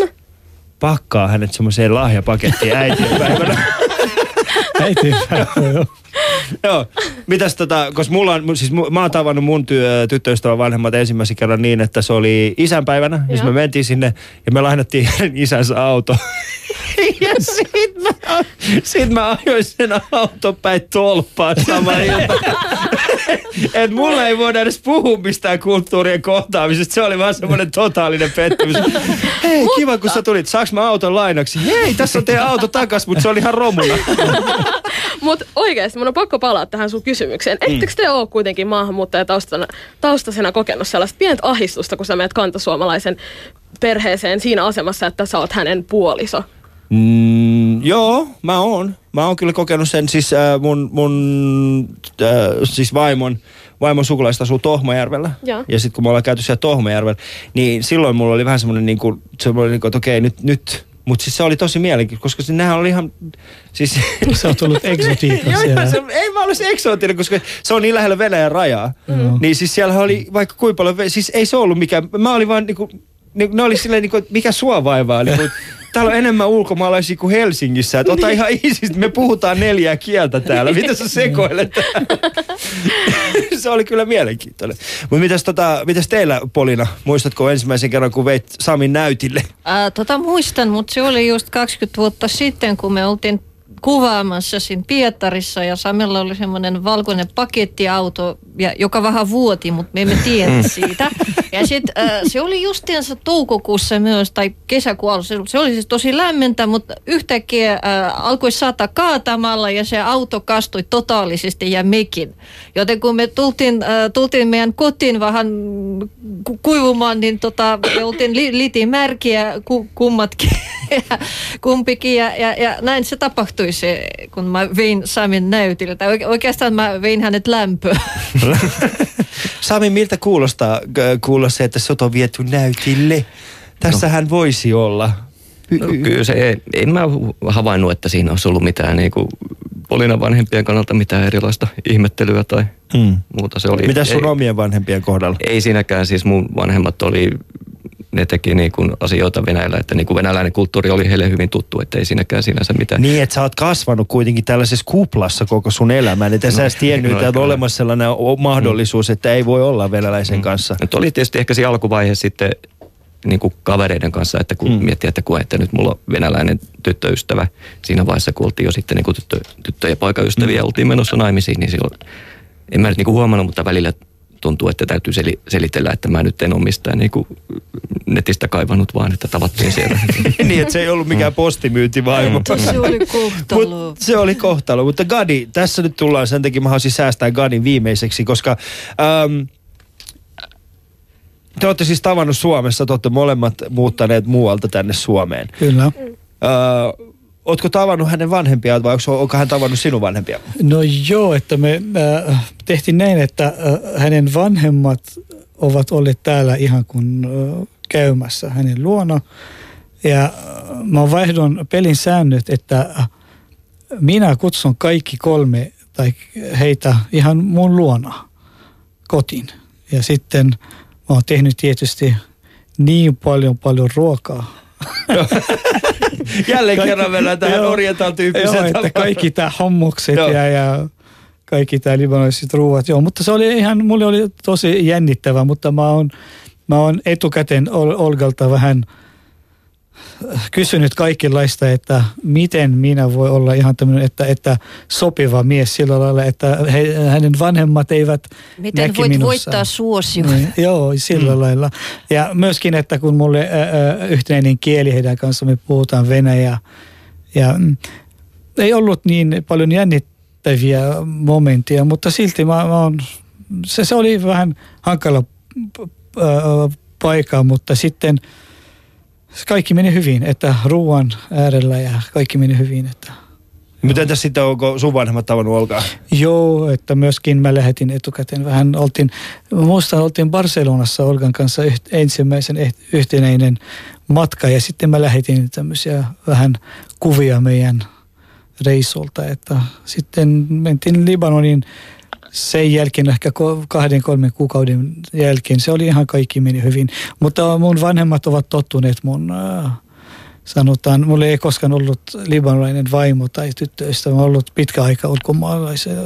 Pakkaa hänet semmoiseen lahjapakettiin äitienpäivänä. Äiti, joo. Joo. Mitäs tota, koska mulla on, siis mä oon tavannut mun työ, tyttöystävän vanhemmat ensimmäisen kerran niin, että se oli isänpäivänä, ja Joo. me mentiin sinne ja me lainattiin hänen isänsä auto. ja sit mä, sit mä ajoin sen auton päin tolppaan sama ilta. Et mulla ei voida edes puhua mistään kulttuurien kohtaamisesta. Se oli vaan semmoinen totaalinen pettymys. Hei, kiva kun sä tulit. Saaks mä auton lainaksi? Hei, tässä on teidän auto takas, mutta se oli ihan romuna. Mutta oikeasti mun on pakko palata tähän sun kysymykseen. Ettekö te ole kuitenkin maahanmuuttajataustana taustasena kokenut sellaista pientä ahdistusta, kun sä menet kantasuomalaisen perheeseen siinä asemassa, että sä oot hänen puoliso? Mm, joo, mä oon. Mä oon kyllä kokenut sen, siis äh, mun, mun äh, siis vaimon, vaimon sukulaiset asuu Tohmajärvellä. Joo. Ja sitten kun me ollaan käyty siellä Tohmajärvellä, niin silloin mulla oli vähän semmoinen niin kuin, semmoinen niin kuin, että okei, nyt, nyt. Mutta siis se oli tosi mielenkiintoista, koska se, nehän oli ihan, siis... Se on tullut eksotiikka Joo, siellä. se, ei mä olisi eksoottinen, koska se on niin lähellä Venäjän rajaa. Mm. Niin siis siellä oli vaikka kuinka paljon, siis ei se ollut mikään, mä olin vaan niinku, ni- ne oli silleen niinku, mikä sua vaivaa, niinku, täällä on enemmän ulkomaalaisia kuin Helsingissä, että ota ihan easy, me puhutaan neljää kieltä täällä, mitä sä sekoilet? Se oli kyllä mielenkiintoinen. Mutta mitäs, tota, mitäs teillä, Polina, muistatko ensimmäisen kerran, kun veit Samin näytille? Ää, tota muistan, mutta se oli just 20 vuotta sitten, kun me oltiin kuvaamassa siinä Pietarissa ja Samella oli semmoinen valkoinen pakettiauto, ja, joka vähän vuoti, mutta me emme tiedä siitä. Ja sitten äh, se oli justiinsa toukokuussa myös, tai kesäkuun alussa. Se oli siis tosi lämmintä, mutta yhtäkkiä äh, alkoi saata kaatamalla ja se auto kastui totaalisesti ja mekin. Joten kun me tultiin, äh, tultiin meidän kotiin vähän ku- kuivumaan, niin tota, me oltiin li, litimärkiä ku, kummatkin, ja kumpikin. Ja, ja, ja, näin se tapahtui se, kun mä vein Samin näytille. Tai oike- oikeastaan mä vein hänet lämpöön. Sami, miltä kuulostaa kuulla se, että sut on viety näytille? Tässähän voisi olla. No, kyllä se, ei, en mä havainnut, että siinä olisi ollut mitään niin kuin Polinan vanhempien kannalta mitään erilaista ihmettelyä tai Hmm. muuta. Se oli, Mitä sun ei, omien vanhempien kohdalla? ei siinäkään, siis mun vanhemmat oli, ne teki niin kuin asioita Venäjällä, että niin kuin venäläinen kulttuuri oli heille hyvin tuttu, että ei siinäkään sinänsä mitään. Niin, että sä oot kasvanut kuitenkin tällaisessa kuplassa koko sun elämän. Että sä edes tiennyt, no että on olemassa sellainen mahdollisuus, että ei voi olla venäläisen kanssa. Nyt oli tietysti ehkä siinä alkuvaihe sitten niin kuin kavereiden kanssa, että kun mm. miettii, että koe, että nyt mulla on venäläinen tyttöystävä. Siinä vaiheessa, kun oltiin jo sitten niin kuin tyttö, tyttö- ja poikaystäviä ja oltiin menossa naimisiin, niin silloin en mä nyt niin kuin huomannut, mutta välillä tuntuu, että täytyy seli, selitellä, että mä nyt en ole mistään niin kuin netistä kaivannut, vaan että tavattiin siellä. niin, että se ei ollut mikään postimyyntivaimo. se oli kohtalo. Mut se oli kohtalo. Mutta Gadi, tässä nyt tullaan, sen takia mä haluaisin säästää Gadin viimeiseksi, koska ähm, te olette siis tavannut Suomessa, te olette molemmat muuttaneet muualta tänne Suomeen. Kyllä. Äh, Ootko tavannut hänen vanhempiaan vai onko, onko hän tavannut sinun vanhempia? No joo, että me äh, tehtiin näin, että äh, hänen vanhemmat ovat olleet täällä ihan kun äh, käymässä hänen luona. Ja äh, mä vaihdon pelin säännöt, että äh, minä kutsun kaikki kolme tai heitä ihan mun luona. kotiin. Ja sitten mä oon tehnyt tietysti niin paljon paljon ruokaa. Jälleen Kaikki- kerran mennään tähän Joo. oriental-tyyppiseen Joo, että kaikki tämä hommokset Joo. ja, ja kaikki tämä libanoniset ruuat. Joo, mutta se oli ihan, mulle oli tosi jännittävä, mutta mä oon, mä oon etukäteen Ol- Olgalta vähän kysynyt kaikenlaista, että miten minä voi olla ihan tämmöinen, että, että sopiva mies sillä lailla, että he, hänen vanhemmat eivät Miten näki voit minussa. voittaa suosion? Niin, joo, sillä mm. lailla. Ja myöskin, että kun mulle ää, yhteinen kieli heidän kanssa, me puhutaan venäjää. Ja mm, ei ollut niin paljon jännittäviä momentteja, mutta silti mä, mä on, se, se oli vähän hankala paikka, mutta sitten kaikki meni hyvin, että ruoan äärellä ja kaikki meni hyvin. Että. Mutta entäs sitten, onko sun vanhemmat tavannut Olkaa? Joo, että myöskin mä lähetin etukäteen vähän, oltiin, muistan, oltiin Barcelonassa Olgan kanssa yht, ensimmäisen eht, yhtenäinen matka ja sitten mä lähetin tämmöisiä vähän kuvia meidän reisulta, että sitten mentiin Libanonin sen jälkeen, ehkä kahden, kolmen kuukauden jälkeen, se oli ihan kaikki meni hyvin. Mutta mun vanhemmat ovat tottuneet mun, äh, sanotaan, mulla ei koskaan ollut libanolainen vaimo tai tyttöystävä, mä ollut pitkä aika ulkomaalaisen,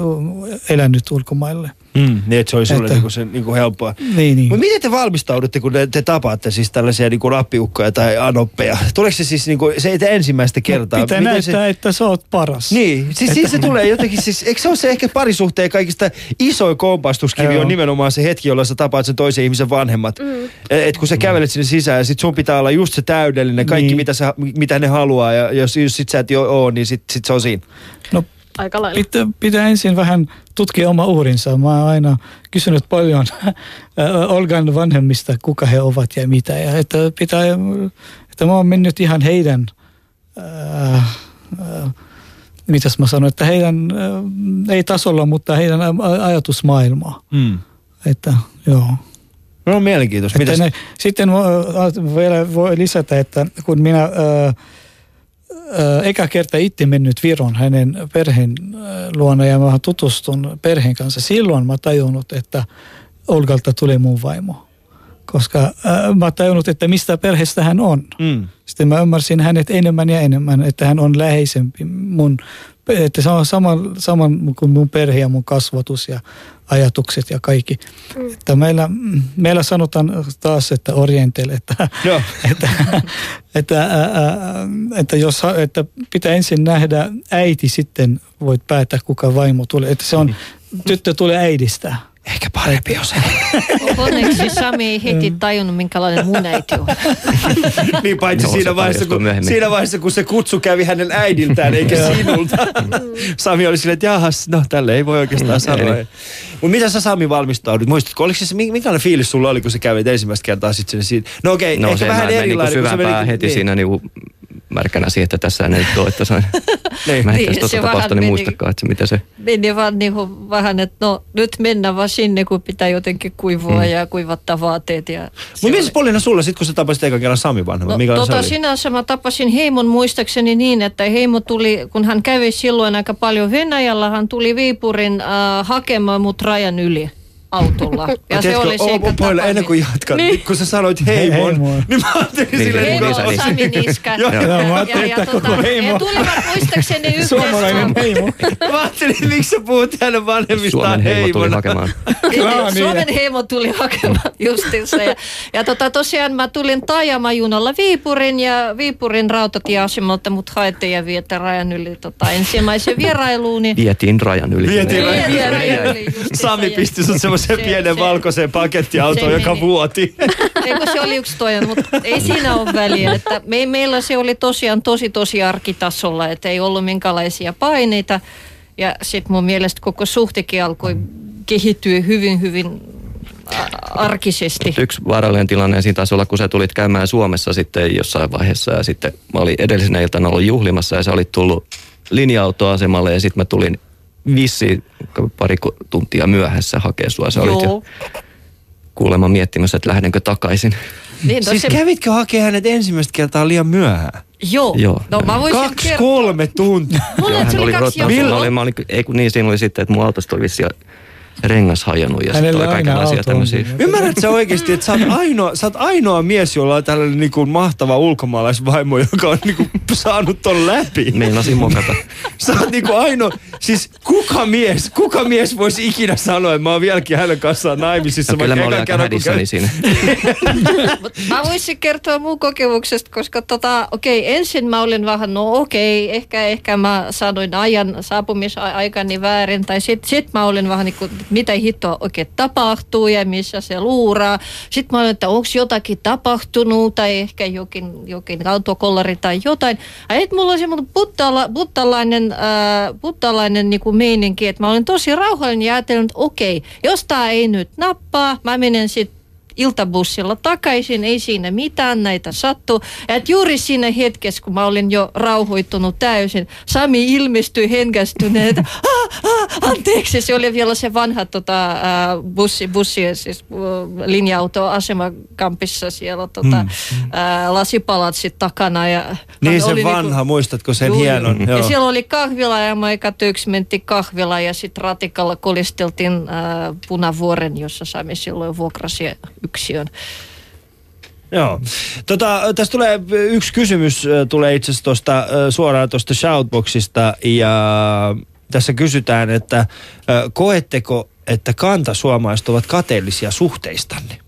elänyt ulkomaille. Mm, niin, että se oli sulle Että- niinku se, niinku helppoa. Niin, niin. Mutta miten te valmistaudutte, kun te, te tapaatte siis tällaisia niinku rappiukkoja tai anoppeja? Tuleeko se siis niinku, se ei te ensimmäistä kertaa? Pitää Miten näyttää, se, että sä oot paras. niin, siis siinä se tulee jotenkin, siis, eikö se ole se ehkä parisuhteen kaikista isoin kompastuskivi Joo. on nimenomaan se hetki, jolloin sä tapaat sen toisen ihmisen vanhemmat. Mm. Et kun sä kävelet sinne sisään ja sit sun pitää olla just se täydellinen, kaikki Niin. mitä, sä, mitä ne haluaa ja jos, jos sit sä et jo oo, niin sit, sit se on siinä. No, Aika lailla. pitää, pitää ensin vähän tutkia oma uurinsa. Mä oon aina kysynyt paljon äh, Olgan vanhemmista, kuka he ovat ja mitä. Ja että, pitää, että mä oon mennyt ihan heidän, äh, äh, mitäs mä sanoin, että heidän, äh, ei tasolla, mutta heidän ajatusmaailmaa. Mm. Että joo. No mielenkiintoista. Mitäs? ne, sitten mä- vielä voi lisätä, että kun minä ää, eka kerta itse mennyt Viron hänen perheen luona ja mä tutustun perheen kanssa, silloin mä tajunnut, että Olgalta tulee mun vaimo. Koska ää, mä tajunnut, että mistä perheestä hän on. Mm. Sitten mä ymmärsin hänet enemmän ja enemmän, että hän on läheisempi mun, että se on saman, saman kuin mun perhe ja mun kasvatus ja ajatukset ja kaikki. Mm. Että meillä, meillä sanotaan taas, että orientel, että, Joo. että, että, ää, ää, että, jos, että pitää ensin nähdä äiti, sitten voit päättää, kuka vaimo tulee. Että se on, tyttö tulee äidistä. Ehkä parempi jos Onneksi Sami ei heti tajunnut, minkälainen mun äiti on. Niin paitsi Joo, siinä, se vaiheessa, kun, myöhemmin. siinä vaiheessa, kun se kutsu kävi hänen äidiltään eikä sinulta. Sami oli silleen, että jahas, no tälle ei voi oikeastaan sanoa. niin. Mutta mitä sä Sami valmistaudut? Muistatko, oliko se, minkälainen fiilis sulla oli, kun sä kävit ensimmäistä kertaa sitten sinne siitä? No okei, No ehkä se vähän mä, mä niinku erilainen. kun sä syvämpää menit- heti niin. siinä niinku märkänä siihen, että tässä ei nyt ole, että sain, Niin. mä en Niin, niin, se tuota vähän tapausta niin muistakaan, että se, mitä se... Meni vaan niin kuin vähän, että no nyt mennään vaan sinne, kun pitää jotenkin kuivua mm. ja kuivattaa vaatteet. Ja se Mutta mitäs oli- Polina sulla sitten, kun sä tapasit ekan kerran Sami vanhemman? No, Minkälainen tota, se sinänsä mä tapasin Heimon muistaakseni niin, että Heimo tuli, kun hän kävi silloin aika paljon Venäjällä, hän tuli Viipurin äh, hakemaan mut rajan yli autolla. Ja se oli se Poila, ennen kuin jatkat, Niin. kun sä sanoit heimon, Heimon. niin mä ajattelin Niin, silleen, niin, niin, Heimo, niin, Sami Niska. Joo, joo, mä ajattelin, että koko heimo. Ja tulivat muistaakseni yhteen. Suomalainen heimo. Mä ajattelin, miksi sä puhut hänen vanhemmistaan Suomen heimo tuli heimona. Suomen heimo tuli hakemaan justiinsa. Ja, ja tota, tosiaan mä tulin Tajama-junalla Viipurin ja Viipurin rautatieasemalta mut haettiin ja vietiin rajan yli tota, ensimmäisen vierailuun. Niin Vietiin rajan yli. Vietiin rajan yli. Sami pisti sut semmoiseen Se- pienen se- valkoiseen pakettiautoon, se joka meni. vuoti. Eikö se oli yksi toinen, mutta ei siinä ole väliä. Että me, meillä se oli tosiaan tosi tosi arkitasolla, että ei ollut minkälaisia paineita. Ja sitten mun mielestä koko suhtekin alkoi kehittyä hyvin hyvin arkisesti. Mut yksi vaarallinen tilanne siinä taisi olla, kun sä tulit käymään Suomessa sitten jossain vaiheessa ja sitten mä olin edellisenä iltana ollut juhlimassa ja sä olit tullut linja-autoasemalle ja sitten mä tulin vissi pari tuntia myöhässä hakea sua. Sä olit jo kuulemma miettimässä, että lähdenkö takaisin. Niin, Siis se, kävitkö hakea hänet ensimmäistä kertaa liian myöhään? joo. Joo. No mä voisin Kaksi, kertoa. kolme tuntia. Mulla Joo, se hän oli kaksi jaksoa. Mä olin, mä olin, ei kun niin, siinä oli sitten, että mun autosta oli vissi rengas hajonnut ja sitten oli auto on tämmöisiä. siinä. Ymmärrätkö sä oikeasti, että sä oot, ainoa, sä oot ainoa mies, jolla on tällainen niinku mahtava ulkomaalaisvaimo, joka on niinku saanut ton läpi. Meinasin mokata. Sä oot niinku ainoa, siis kuka mies, kuka mies voisi ikinä sanoa, että mä oon vieläkin hänen kanssaan naimisissa. No, kyllä mä vaikka olin aika hädissäni kävin- siinä. Mä voisin kertoa mun kokemuksesta, koska tota, okei, ensin mä olin vähän, no okei, ehkä, ehkä mä sanoin ajan saapumisaikani väärin, tai sit, sit mä olin vähän niin mitä hittoa oikein tapahtuu ja missä se luuraa. Sitten mä olin, että onko jotakin tapahtunut, tai ehkä jokin, jokin autokollari tai jotain. Ja sitten mulla oli semmoinen buddala, buddalainen, äh, buddalainen niin meininki, että mä olin tosi rauhallinen ja ajattelin, että okei, jos tää ei nyt nappaa, mä menen sitten iltabussilla takaisin, ei siinä mitään, näitä sattuu. Et juuri siinä hetkessä, kun mä olin jo rauhoittunut täysin, Sami ilmestyi hengästyneen, että "Ah, ah, anteeksi, se oli vielä se vanha tota, äh, bussi, bussi, siis äh, linja-auto asemakampissa siellä tota, äh, lasipalatsit takana. Ja, Niin se oli vanha, niinku- muistatko sen Juu, hienon? Joo. Ja siellä oli kahvila ja mä yksi mentiin kahvila ja sitten ratikalla kolisteltiin äh, Punavuoren, jossa saimme silloin vuokrasi yksiön. Joo. Tota, tässä tulee yksi kysymys, tulee itse asiassa tosta, suoraan tuosta shoutboxista ja tässä kysytään, että koetteko, että kantasuomalaiset ovat kateellisia suhteistanne?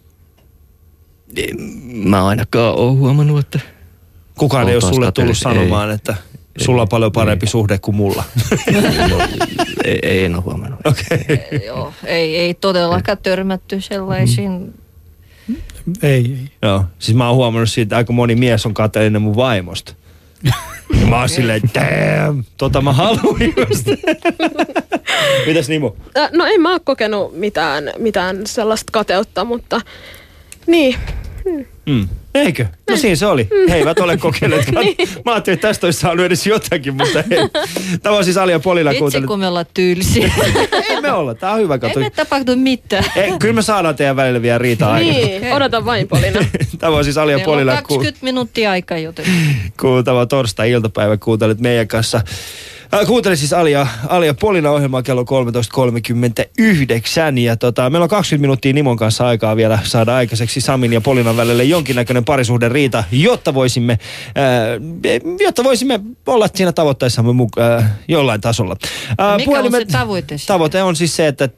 Mä ainakaan oon huomannut, että Kukaan ei ole sulle tullut kateellisia, sanomaan, ei. että sulla on paljon parempi Ei. suhde kuin mulla. ei, ei en ole huomannut. Okei. Eh, Joo, ei, ei todellakaan törmätty sellaisiin. Ei, ei. Joo, siis mä oon huomannut siitä, että aika moni mies on kateellinen mun vaimosta. Ja mä oon silleen, damn, tota mä haluin just. Mitäs Nimo? No en mä oo kokenut mitään, mitään sellaista kateutta, mutta niin. Mm. Eikö? No siinä se oli. He eivät ole kokeilleet. kat- Mä ajattelin, että tästä olisi saanut edes jotakin, mutta ei. Tämä on siis Alia Polilla Itse kuuntelut. kun me ollaan tyylisiä. Ei me olla, tää on hyvä ei katso. me tapahdu mitään. Ei, kyllä me saadaan teidän välillä vielä riitaa aikaa. Niin, odota vain Polina. Tämä on siis Alia ku, 20 minuuttia aikaa, joten kuultava torstai-iltapäivä. Kuuntelet meidän kanssa. Äh, kuuntelin siis Alia, Alia Polina ohjelmaa kello 13.39 ja tota, meillä on 20 minuuttia Nimon kanssa aikaa vielä saada aikaiseksi Samin ja Polinan välille jonkinnäköinen parisuhden riita, jotta voisimme, äh, jotta voisimme olla siinä tavoitteessamme muka, äh, jollain tasolla. Äh, mikä on se tavoite? Tavoite on siis se, että,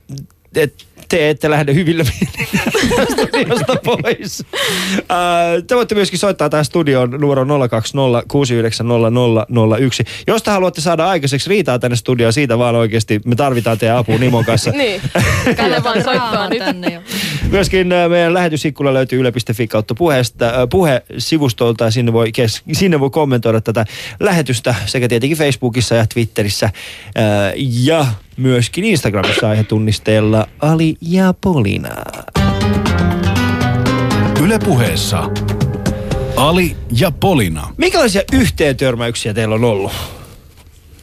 että te ette lähde hyvillä studiosta pois. Te voitte myöskin soittaa tähän studioon numero 020 6900 01. Jos te haluatte saada aikaiseksi riitaa tänne studioon, siitä vaan oikeasti me tarvitaan teidän apua Nimon kanssa. niin, käydä vaan soittaa nyt. tänne jo. Myöskin meidän lähetysikkuna löytyy yle.fi kautta puheesta, äh, puhe-sivustolta ja sinne voi, kes, sinne voi kommentoida tätä lähetystä sekä tietenkin Facebookissa ja Twitterissä ja myöskin Instagramissa aihetunnisteella Ali ja Polina. Yle puheessa Ali ja Polina. Minkälaisia yhteentörmäyksiä teillä on ollut?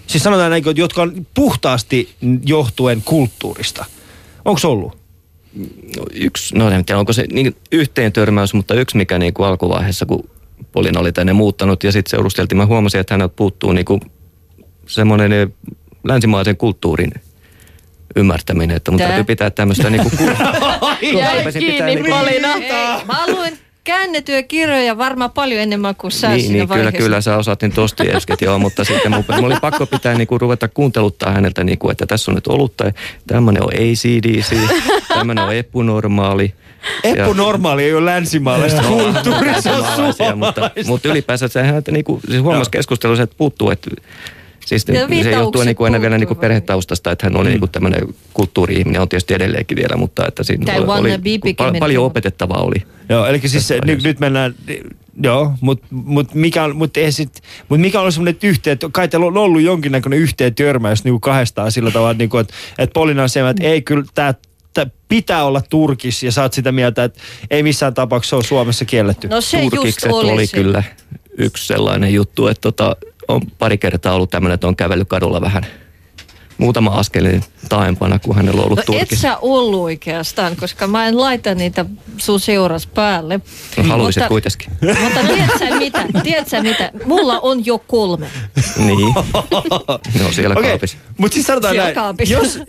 Siis sanotaan näin, jotka on puhtaasti johtuen kulttuurista. Onko ollut? No, yksi, no en tiedä, onko se niin yhteen törmäys, mutta yksi mikä niin kuin alkuvaiheessa, kun Polina oli tänne muuttanut ja sitten seurusteltiin, mä huomasin, että häneltä puuttuu niin kuin semmoinen eh, länsimaisen kulttuurin ymmärtäminen, että mun Tää? täytyy pitää tämmöistä niin kuin Jäi kiinni Polina. Ei, mä luin käännettyjä kirjoja varmaan paljon enemmän kuin sä niin, siinä niin kyllä, vaiheessa. kyllä sä osaat niin tosti äsken, joo, mutta sitten mun, mun oli pakko pitää niinku ruveta kuunteluttaa häneltä, niinku, että tässä on nyt olutta, tämmöinen on ACDC, tämmöinen on epunormaali. Eppu Ja- normaali ei ole länsimaalaista kulttuuria, se on Länsimaalaisia, mutta, suomalaista. mutta ylipäänsä se häneltä niinku, siis huomasi keskustelussa, että puuttuu, että siis Ja se johtuu viittaukset niinku aina vielä niinku puuttuu. perhetaustasta, että hän oli niinku tämmöinen kulttuuri-ihminen, on tietysti edelleenkin vielä, mutta että siinä Tai oli, oli, pal- paljon opetettavaa oli. Joo, eli siis se, Tässä nyt, mennään, joo, mutta mut mikä, on- mut ei sit, mut mikä on semmoinen yhteen, kai teillä on ollut jonkinnäköinen yhteen törmäys niin kahdestaan sillä tavalla, niin kuin, että, että Polina on se, että ei kyllä tämä pitää olla Turkis ja sä oot sitä mieltä, että ei missään tapauksessa ole Suomessa kielletty. No se just Turkikset oli, oli, se. kyllä yksi sellainen juttu, että tota, on pari kertaa ollut tämmöinen, että on kävellyt kadulla vähän muutama askel, niin taaempana, kun hänellä on ollut No et Turkissa. sä ollut oikeastaan, koska mä en laita niitä sun seuras päälle. No, haluaisit Mutta- kuitenkin. Mutta tiedätkö mitä? Tiedätkö mitä? Mulla on jo kolme. Niin. Ne on siellä Okei, kaapissa. mutta siis sanotaan Siellä näin, kaapissa. jos,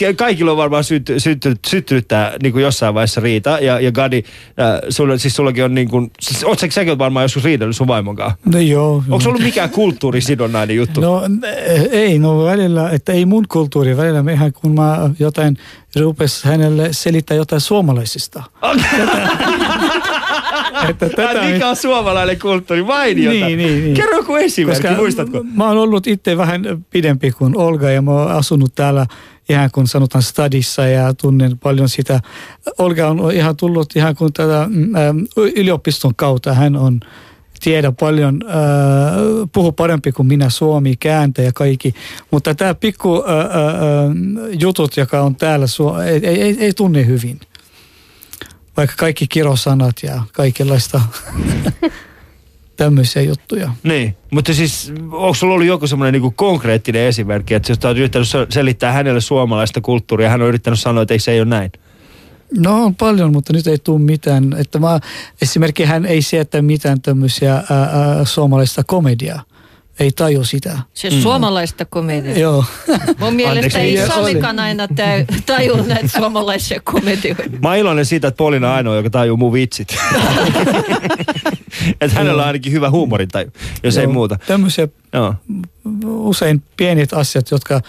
ja, kaikilla on varmaan sytty, syttynyt, syttynyt tämä niin kuin jossain vaiheessa riita, ja, ja Gadi, äh, sulla, siis sullakin on niin kuin, siis, oot sä, säkin oot varmaan joskus riidellyt sun vaimon kanssa. No joo. Onko se ollut mikään kulttuurisidonnainen juttu? No ei, no välillä, että ei mun kulttuuri, välillä mehän kun mä jotain rupes hänelle selittää jotain suomalaisista. että Tätä, mikä on suomalainen kulttuuri? Mainiota. Niin, niin, niin. Kerro joku esimerkki, muistatko? Mä oon ollut itse vähän pidempi kuin Olga ja mä oon asunut täällä ihan kun sanotaan stadissa ja tunnen paljon sitä. Olga on ihan tullut ihan kun tätä mm, yliopiston kautta. Hän on tiedä paljon, äh, puhu parempi kuin minä suomi, kääntä ja kaikki. Mutta tämä pikku äh, äh, äh, jutut, joka on täällä, suo- ei, ei, ei, tunne hyvin. Vaikka kaikki kirosanat ja kaikenlaista tämmöisiä juttuja. Niin, mutta siis onko sulla ollut joku semmoinen niinku konkreettinen esimerkki, että jos oot yrittänyt se- selittää hänelle suomalaista kulttuuria, hän on yrittänyt sanoa, että ei se ei ole näin. No on paljon, mutta nyt ei tule mitään. Että mä, esimerkiksi hän ei sietä mitään tämmöisiä ää, ää, suomalaista komediaa. Ei taju sitä. Siis mm. suomalaista komediaa. Joo. Mun mielestä ei ei Samikaan aina tajua näitä suomalaisia komedioita. Mä iloinen siitä, että Polina on ainoa, joka tajuu mun vitsit. että hänellä on ainakin hyvä huumorintaju, jos ei Joo. muuta. Tämmöisiä Joo. usein pienet asiat, jotka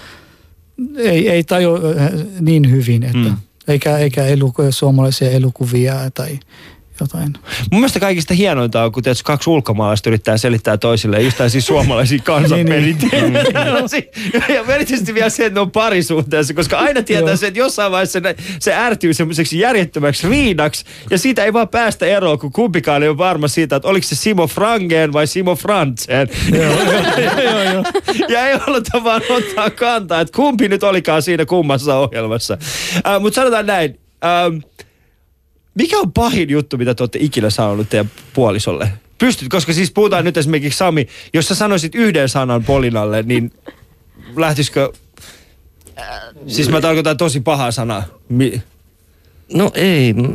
ei, ei taju äh, niin hyvin. Että, Mm. Eikä, eikä eluku, suomalaisia elokuvia tai jotain. Mun mielestä kaikista hienointa on, kun tietysti kaksi ulkomaalaista yrittää selittää toisilleen just siis suomalaisia kansanperinteitä. ja, ja erityisesti vielä se, että ne on parisuhteessa, koska aina tietää se, että jossain vaiheessa ne, se ärtyy semmoiseksi järjettömäksi riidaksi, ja siitä ei vaan päästä eroon, kun kumpikaan ei ole varma siitä, että oliko se Simo Frangen vai Simo Frantzen. ja ei ollut vaan ottaa kantaa, että kumpi nyt olikaan siinä kummassa ohjelmassa. Äh, Mutta sanotaan näin, ähm, mikä on pahin juttu, mitä te olette ikinä sanonut teidän puolisolle? Pystyt, koska siis puhutaan nyt esimerkiksi Sami, jos sä sanoisit yhden sanan Polinalle, niin lähtisikö... Siis mä tarkoitan tosi pahaa sanaa. No ei, m-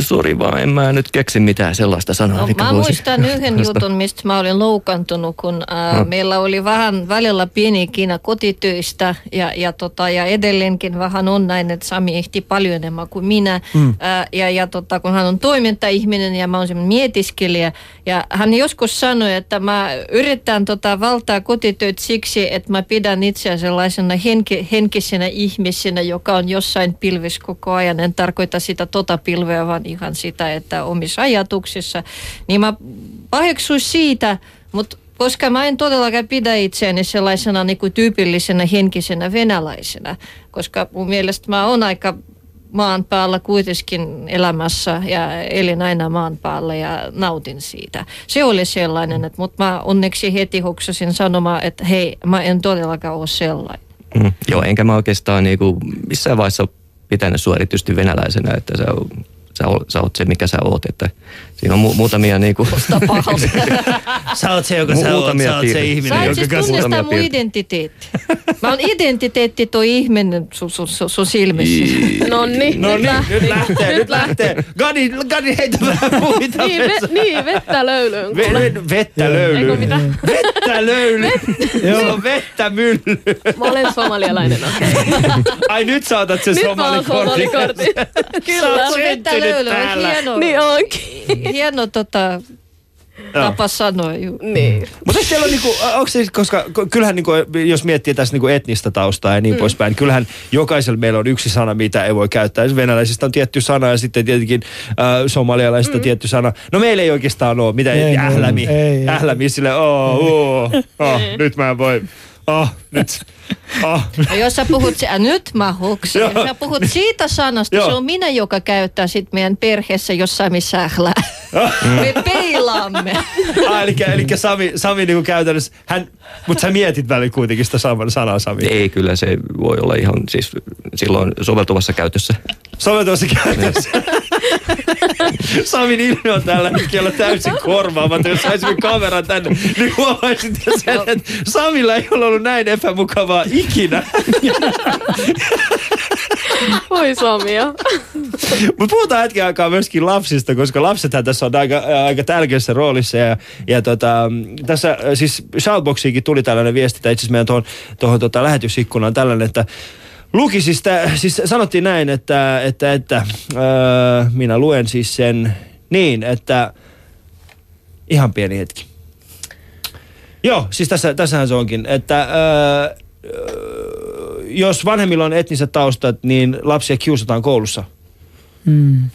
sori vaan, en mä nyt keksi mitään sellaista sanaa. No, mikä mä voisi- muistan yhden jutun, mistä mä olin loukantunut, kun ää, No. meillä oli vähän välillä pieni Kiina kotityistä ja, ja, tota, ja edelleenkin vähän on näin, että Sami ehti paljon enemmän kuin minä. Mm. Ää, ja ja tota, kun hän on toimintaihminen ja mä oon semmoinen mietiskelijä ja hän joskus sanoi, että mä yritän tota, valtaa kotityöt siksi, että mä pidän itseä sellaisena henki, henkisenä ihmisenä, joka on jossain pilvissä koko ajan. En tarkoita sitä tota pilveä, vaan ihan sitä, että omissa ajatuksissa. Niin mä paheksuin siitä, mutta koska mä en todellakaan pidä itseäni sellaisena niin kuin tyypillisenä henkisenä venäläisenä, koska mun mielestä mä oon aika maan päällä kuitenkin elämässä ja elin aina maan päällä ja nautin siitä. Se oli sellainen, että, mutta mä onneksi heti hoksasin sanomaan, että hei, mä en todellakaan ole sellainen. Mm. Joo, enkä mä oikeastaan niinku missään vaiheessa pitänyt sua erityisesti venäläisenä, että sä, sä, oot, sä oot se, mikä sä oot. Että siinä on mu- muutamia niinku... Sä oot se, joka Mu- sä oot, sä oot se ihminen, Sä et joka siis tunnistaa mun identiteetti. Mä oon identiteetti tuo ihminen sun, sun, sun, sun silmissä. No nyt niin, lähti. nyt lähtee, nyt lähtee. Gadi, Gadi heitä vähän muita Niin, ve, niin, vettä löylyyn Ve, kuule. ve, vettä löyly. Eikö mitä? Vettä löyly. Se on vettä mylly. Mä olen somalialainen, okei. Ai nyt sä otat sen Nyt mä oon somalikortin. somalikortin. Kyllä. Vettä on täällä. hieno, Niin onkin. hieno tota, tapa sanoa. Juu. Niin. Mutta teillä ole niinku, onko se, koska k- kyllähän niinku, jos miettii tässä niinku etnistä taustaa ja niin mm. poispäin, niin kyllähän jokaisella meillä on yksi sana, mitä ei voi käyttää. Venäläisistä on tietty sana ja sitten tietenkin äh, somalialaisista mm. tietty sana. No meillä ei oikeastaan ole, mitä Ei, ei, ei, ählämi, ei, ei. ählämi sille, oh, oh, oh, nyt mä en voi, oh, nyt, oh. Ja jos sä puhut, se, äh, nyt mä hoksin. Joo. Jos sä puhut siitä sanasta, Joo. se on minä, joka käyttää sit meidän perheessä jossain missä ählää. Me peilaamme. Ah, eli, eli Sami, Sami niinku käytännössä, hän, mutta sä mietit välillä kuitenkin sitä saman sanaa Sami. Ei, kyllä se voi olla ihan siis silloin soveltuvassa käytössä. Soveltuvassa käytössä. Samin ilme on tällä hetkellä täysin korvaamaton. Jos saisimme kameran tänne, niin huomaisit jo sen, että Samilla ei ole ollut näin epämukavaa ikinä. Oi Samia. Mutta puhutaan hetken aikaa myöskin lapsista, koska lapsethan tässä on aika, aika tärkeässä roolissa. Ja, ja tota, tässä siis Shoutboxiinkin tuli tällainen viesti, tai itse asiassa meidän tuohon, tuohon tota, lähetysikkunaan tällainen, että Luki siis, tä, siis sanottiin näin, että, että, että öö, minä luen siis sen niin, että ihan pieni hetki. Joo, siis tässä, tässähän se onkin, että öö, jos vanhemmilla on etniset taustat, niin lapsia kiusataan koulussa. Mm.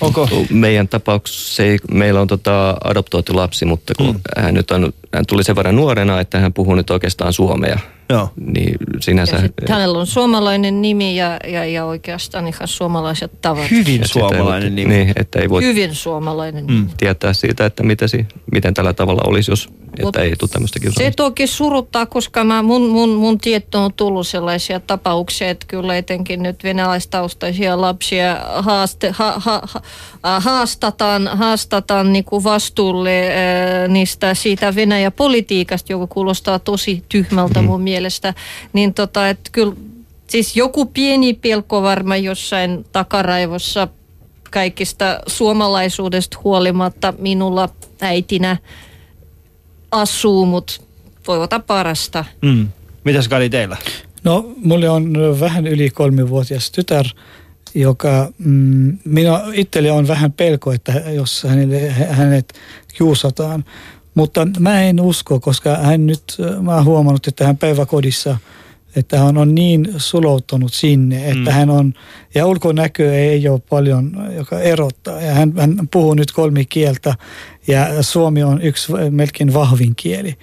Onko? Meidän tapauksessa ei, meillä on tota adoptoitu lapsi, mutta kun mm. hän nyt on, hän tuli sen verran nuorena, että hän puhuu nyt oikeastaan suomea. Joo. Niin sinänsä... Ja sit hänellä on suomalainen nimi ja, ja, ja oikeastaan ihan suomalaiset tavat. Hyvin suomalainen nimi. Niin, että ei voi Hyvin suomalainen nimi. Mm. tietää siitä, että mitä si, miten tällä tavalla olisi, jos Mut että ei tule tämmöistä Se kiusaamista. toki suruttaa, koska mä, mun, mun, mun tietoon on tullut sellaisia tapauksia, että kyllä etenkin nyt venäläistaustaisia lapsia haaste, ha, ha, ha, haastataan, haastataan niin kuin vastuulle äh, niistä siitä Venäjä-politiikasta, joka kuulostaa tosi tyhmältä mun mielestä. Niin tota, että kyllä siis joku pieni pelko varmaan jossain takaraivossa kaikista suomalaisuudesta huolimatta minulla äitinä asuu, mutta toivota parasta. Mm. Mitäs Kari teillä? No, mulla on vähän yli kolmivuotias tytär, joka mm, minä itselle on vähän pelko, että jos hänelle, hänet kiusataan. Mutta mä en usko, koska hän nyt, mä oon huomannut, että hän päiväkodissa, että hän on niin suloutunut sinne, että Mm. hän on, ja ulkonäkö ei ole paljon, joka erottaa. Ja hän, hän puhuu nyt kolme kieltä, ja suomi on yksi melkein vahvin kieli.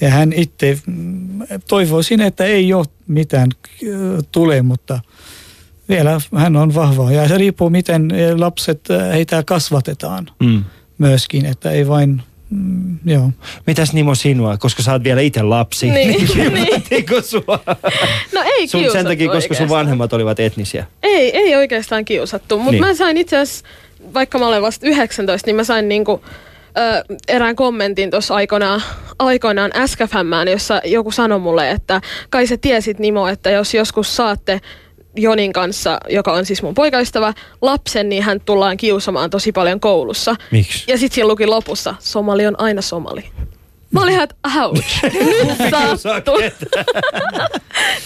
Ja hän itse mm, toivoisin, että ei ole mitään äh, tule, mutta vielä hän on vahva. Ja se riippuu, miten lapset, äh, heitä kasvatetaan Mm. myöskin, että ei vain, mm, joo. Mitäs Nimo sinua, koska sä oot vielä itse lapsi? Niin, Kiusattiinko sua? No ei Sun, kiusattu sen takia, koska sun oikeastaan. vanhemmat olivat etnisiä. Ei, ei oikeastaan kiusattu, mutta Niin. niin. mä sain itse asiassa, vaikka mä olen vasta 19, niin mä sain niinku, ö, erään kommentin tuossa aikoinaan, aikoinaan SKFMään, jossa joku sanoi mulle, että kai sä tiesit Nimo, että jos joskus saatte Jonin kanssa, joka on siis mun poikaystävä, lapsen, niin hän tullaan kiusamaan tosi paljon koulussa. Miksi? Ja sitten siinä luki lopussa, Somali on aina Somali. Mä olin ihan, ouch, nyt sattuu.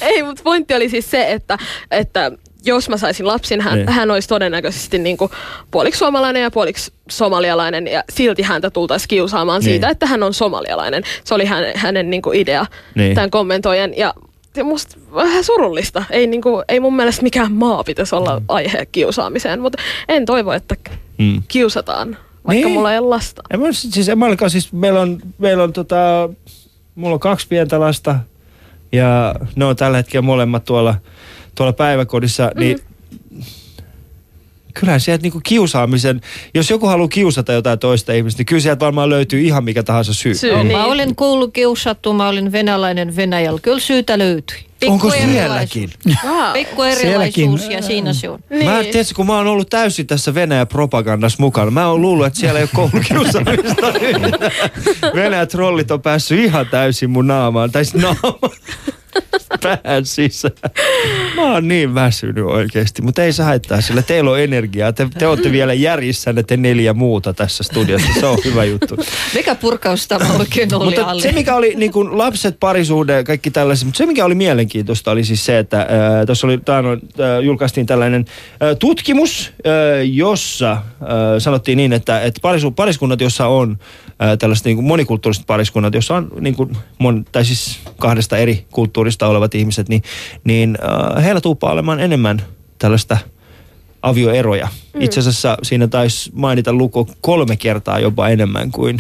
Ei, mutta pointti oli siis se, että, että jos mä saisin lapsen, hän, Niin. hän olisi todennäköisesti niin kuin puoliksi suomalainen ja puoliksi somalialainen ja silti häntä tultaisiin kiusaamaan Niin. siitä, että hän on somalialainen. Se oli hänen, hänen niin kuin idea Niin. tämän kommentoijan ja musta vähän surullista. Ei, niin kuin, ei mun mielestä mikään maa pitäisi olla aihe kiusaamiseen, mutta en toivo, että Mm. kiusataan, vaikka Niin. mulla ei ole lasta. En mä, siis, en mä siis meillä on, meillä on tota, mulla on kaksi pientä lasta ja ne on tällä hetkellä molemmat tuolla, tuolla päiväkodissa, mm-hmm. niin kyllähän sieltä niinku kiusaamisen, jos joku haluaa kiusata jotain toista ihmistä, niin kyllä sieltä varmaan löytyy ihan mikä tahansa syy. Syy. Niin. Mä olen koulukiusattu, mä olin venäläinen Venäjällä. Kyllä syytä löytyi. Pikku Onko sielläkin? Wow. Pikku erilaisuus Sielläkin, ja siinä se on. Niin. Mä tiedätkö, kun mä oon ollut täysin tässä Venäjä-propagandassa mukana. Mä oon luullut, että siellä ei ole koulukiusaamista. Venäjä-trollit on päässyt ihan täysin mun naamaan. Tai siis naamaan. Pään sisään. Mä oon niin väsynyt oikeesti, mutta ei se haittaa, sillä teillä on energiaa. Te, te olette vielä järjissänne te neljä muuta tässä studiossa. Se on hyvä juttu. Mikä purkaus tämä oikein oli Mutta alle? se, mikä oli niin kuin lapset, parisuhde, kaikki tällaiset, mutta se, mikä oli mielenkiintoista, oli siis se, että äh, tuossa oli, taannoin, äh, julkaistiin tällainen äh, tutkimus, äh, jossa äh, sanottiin niin, että, että parisu, pariskunnat, jossa on äh, tällaiset niin kuin monikulttuuriset pariskunnat, jossa on niin kuin mon, tai siis kahdesta eri kulttuurista olevat ihmiset, niin, niin äh, heillä tuuppaa olemaan enemmän tällaista avioeroja. Mm. Itse asiassa siinä taisi mainita luku kolme kertaa jopa enemmän kuin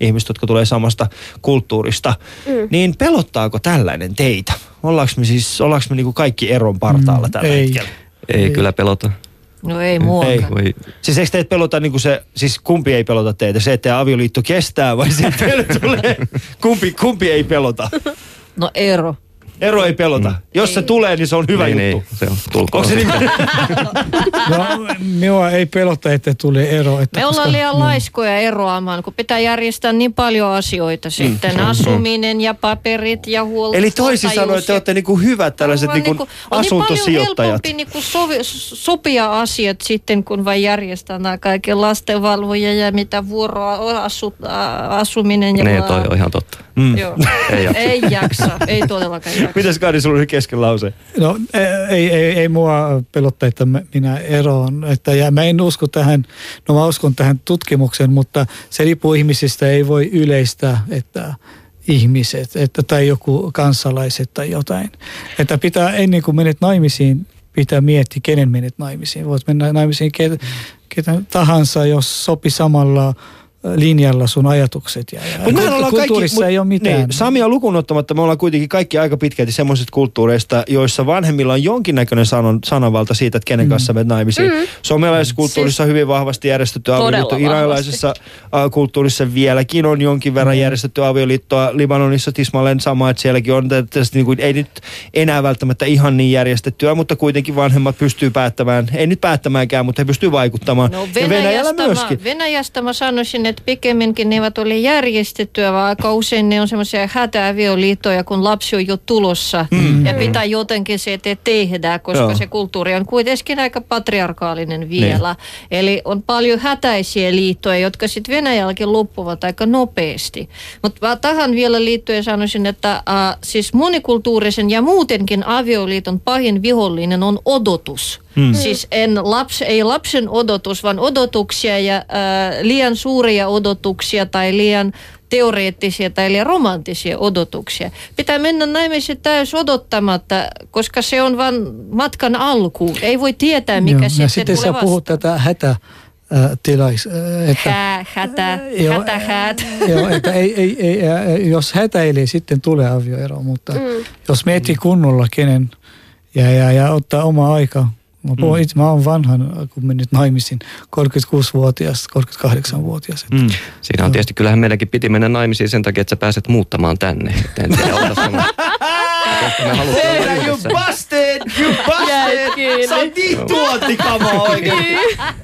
ihmiset, jotka tulee samasta kulttuurista. Mm. Niin pelottaako tällainen teitä? Ollaanko me siis, ollaanko me niinku kaikki eron partaalla Mm, tällä ei. hetkellä? Ei, Ei. kyllä pelota. No ei muakaan. Ei. Voi, Siis eikö teitä pelota niinku se, siis kumpi ei pelota teitä? Se, että avioliitto kestää vai se, että tulee, kumpi, kumpi ei pelota? No ero. Ero ei pelota. Jos se tulee, niin se on hyvä niin, juttu. Niin, se on tulkoon. Onko se niin? No, minua ei pelota, että tulee ero. Että Me ollaan koska- liian laiskoja eroamaan, kun pitää järjestää niin paljon asioita sitten. Asuminen ja paperit ja huolto. Eli toisin sanoen te olette niinku hyvät tällaiset niinku niinku- on niin paljon asuntosijoittajat. helpompi niinku sovi, sopia asiat sitten, kun vain järjestää nämä kaikki lastenvalvoja ja mitä vuoroa asu, asuminen. Ja Niin, toi on ihan totta. Mm. Joo. Ei jaksa. ei jaksa, ei todellakaan jaksa. Mitäs Kari, sulla oli kesken lause? No ei, ei, ei mua pelottaa, että mä- minä eroon. Että, ja mä en usko tähän, no mä uskon tähän tutkimukseen, mutta se riippuu ihmisistä, ei voi yleistää, että ihmiset, että tai joku kansalaiset tai jotain. Että pitää ennen kuin menet naimisiin, pitää miettiä, kenen menet naimisiin. Voit mennä naimisiin ketä, ketä tahansa, jos sopi samalla linjalla sun ajatukset. Ja, ja Mut mehän ollaan kulttuurissa mut- ei ole mitään. Niin, Samia lukuun ottamatta me ollaan kuitenkin kaikki aika pitkälti semmoisista kulttuureista, joissa vanhemmilla on jonkinnäköinen sanon, sananvalta siitä, että kenen kanssa menet naimisiin. Mm. Suomalaisessa kulttuurissa on hyvin vahvasti järjestetty avioliitto. Iranilaisessa kulttuurissa vieläkin on jonkin verran järjestetty avioliittoa. Libanonissa tismalleen sama, että sielläkin on tästä, niin kuin, ei nyt enää välttämättä ihan niin järjestettyä, mutta kuitenkin vanhemmat pystyy päättämään, ei nyt päättämäänkään, mutta he pystyy vaikuttamaan. No ja Venäjällä Venäjästä, myöskin. mä, Venäjästä mä sanoisin, että pikemminkin ne eivät ole järjestettyä, vaan aika usein ne on semmoisia hätäavioliittoja, kun lapsi on jo tulossa. Mm. Ja pitää jotenkin se te- tehdä, koska Joo. se kulttuuri on kuitenkin aika patriarkaalinen vielä. Eli on paljon hätäisiä liittoja, jotka sitten Venäjälläkin loppuvat aika nopeasti. Mutta tähän vielä liittyen sanoisin, että äh, siis monikulttuurisen ja muutenkin avioliiton pahin vihollinen on odotus. Hmm. Siis en laps, ei lapsen odotus, vaan odotuksia ja äh, liian suuria odotuksia tai liian teoreettisia tai liian romanttisia odotuksia. Pitää mennä naimisiin täys odottamatta, koska se on vain matkan alku. Ei voi tietää, mikä Joo, sitten ja sitten tulee sä puhut tätä hätä, äh, tilais, äh, että, Hää, hätä, Joo, hätä, häät. Joo, että ei, ei, ei, jos hätäilee, sitten tulee avioero, mutta mm. jos miettii kunnolla kenen ja, ja, ja ottaa oma aika. Mä, puhun, mm. itse, mä oon vanhan, kun menin naimisiin, 36-vuotias, 38-vuotias. Mm. Siinä on tietysti, kyllähän meidänkin piti mennä naimisiin sen takia, että sä pääset muuttamaan tänne. En tiedä, me, koska me halutaan olla Tehdään you yhdessä. busted, you busted. Kiinni. Sä oot niin tuontikamaa oikein.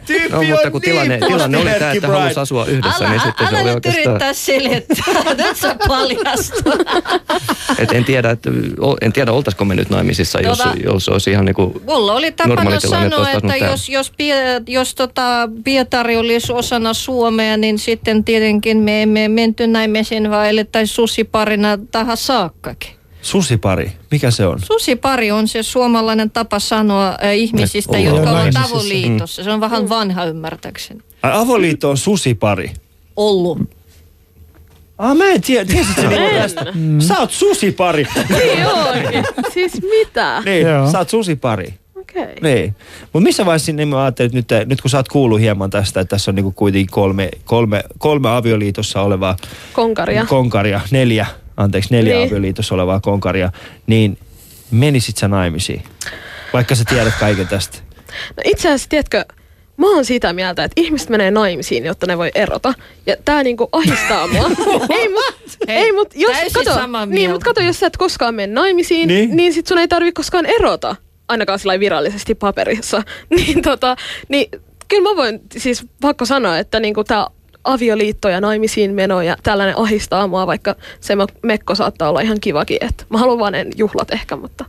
Tyyppi No, mutta on kun niin tilanne, tilanne oli tämä, että halusi asua yhdessä, Älä, niin sitten se älä oli nyt oikeastaan... yrittää selittää, nyt se paljastuu. Et en tiedä, että, en tiedä oltaisiko me nyt naimisissa, jos, Tota- jos olisi ihan niinku... Mulla oli tapana tilanne, että sanoa, että tarvinnut jos, jos, Pie- jos tota Pietari olisi osana Suomea, niin sitten tietenkin me emme menty naimisiin, vaan elettäisiin susiparina tähän saakkakin. Susipari, mikä se on? Susipari on se suomalainen tapa sanoa äh, ihmisistä, Ne jotka ollaan ovat avoliitossa. Se on vähän vanha ymmärtääkseni. Ai, avoliitto on susipari. Ollut. Ah, mä en tiedä. Tiesit sä niinku tästä? Sä oot susipari. Niin onkin. Siis mitä? niin, Joo. sä oot susipari. Okei. Okay. Niin. Mutta missä vaiheessa niin mä ajattelin, että nyt, nyt kun sä oot kuullut hieman tästä, että tässä on niinku kuitenkin kolme, kolme, kolme avioliitossa olevaa Konkaria. konkaria, neljä, anteeksi, neljä Niin. avioliitossa olevaa konkaria, niin menisit sä naimisiin? Vaikka sä tiedät kaiken tästä. No itse asiassa, tiedätkö, mä oon sitä mieltä, että ihmiset menee naimisiin, jotta ne voi erota. Ja tää niinku ahistaa mua. ei mut, Hei, ei mut, jos, kato, niin, mut kato, jos sä et koskaan mene naimisiin, Niin. niin, niin sit sun ei tarvi koskaan erota. Ainakaan sillä virallisesti paperissa. niin tota, niin kyllä mä voin siis pakko sanoa, että niinku tää avioliitto ja naimisiin meno ja tällainen ahistaa mua, vaikka se mekko saattaa olla ihan kivakin. Että mä haluan vaan juhlat ehkä, mutta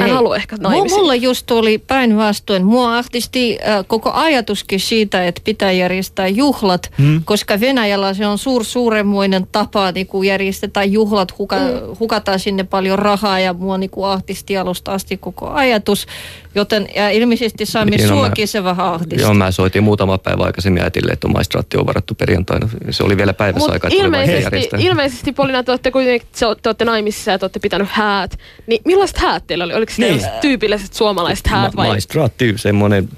mä en halua ehkä naimisiin. Mulla just oli päinvastoin. Mua ahdisti äh, koko ajatuskin siitä, että pitää järjestää juhlat, hmm. koska Venäjällä se on suur, suuremmoinen tapa niin kun järjestetään juhlat, huka, hmm. hukataan sinne paljon rahaa ja mua niin ahdisti alusta asti koko ajatus. Joten ja ilmeisesti Sami Niin, no suokin se vähän ahdisti. Joo, mä soitin muutama päivä aikaisemmin äitille, että maistraatti on varattu perjantaina. Se oli vielä päivässä Mut aikaa, ilmeisesti, järjestää. ilmeisesti Polina, te olette kuitenkin te olette, te olette naimisissa ja te olette pitänyt häät. Niin millaiset häät teillä oli? Oliko Niin. ne tyypilliset suomalaiset häät Ma- vai? maistraatti, semmoinen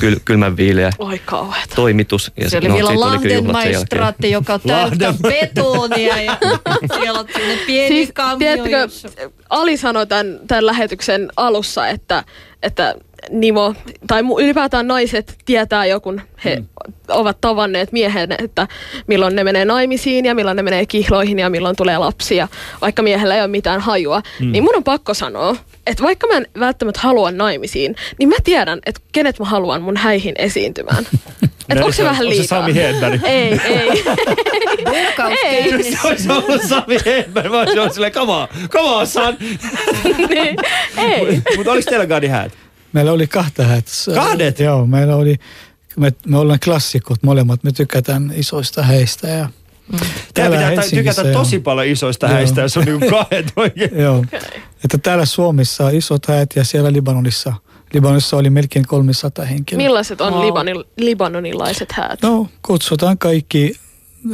kyl, kylmän viileä Oi kauheeta. toimitus. Ja Se oli no, vielä Lahden maistraatti, joka on täyttä betonia ja siellä on pieni Siis, kammio, tiedättekö, jossa... Ali sanoi tämän, tämän lähetyksen alussa, että, että Nimo, tai ylipäätään naiset tietää jo, kun he ovat tavanneet miehen, että milloin ne menee naimisiin ja milloin ne menee kihloihin ja milloin tulee lapsia, vaikka miehellä ei ole mitään hajua, mm. niin mun on pakko sanoa, että vaikka mä en välttämättä halua naimisiin, niin mä tiedän, että kenet mä haluan mun häihin esiintymään. Että onko se vähän Onko se liikaa? Sami Hedberg? Ei, ei. Ei. Se olisi ollut Sami Hedberg. Mä olisin ollut silleen, come on, come on son. niin, ei. Mutta oliko teillä Gadi häät? Meillä oli kahta häät. Kahdet? Joo, meillä oli, me, me ollaan klassikot molemmat, me tykätään isoista heistä. Ja Teillä Täällä pitää Helsingissä, tykätä tosi paljon isoista Joo. häistä, jos on niinku kahdet oikein. Joo. Että täällä Suomessa isot häät ja siellä Libanonissa. Libanonissa oli melkein 300 henkilöä. Millaiset on Wow. Libanil, libanonilaiset häät? No, kutsutaan kaikki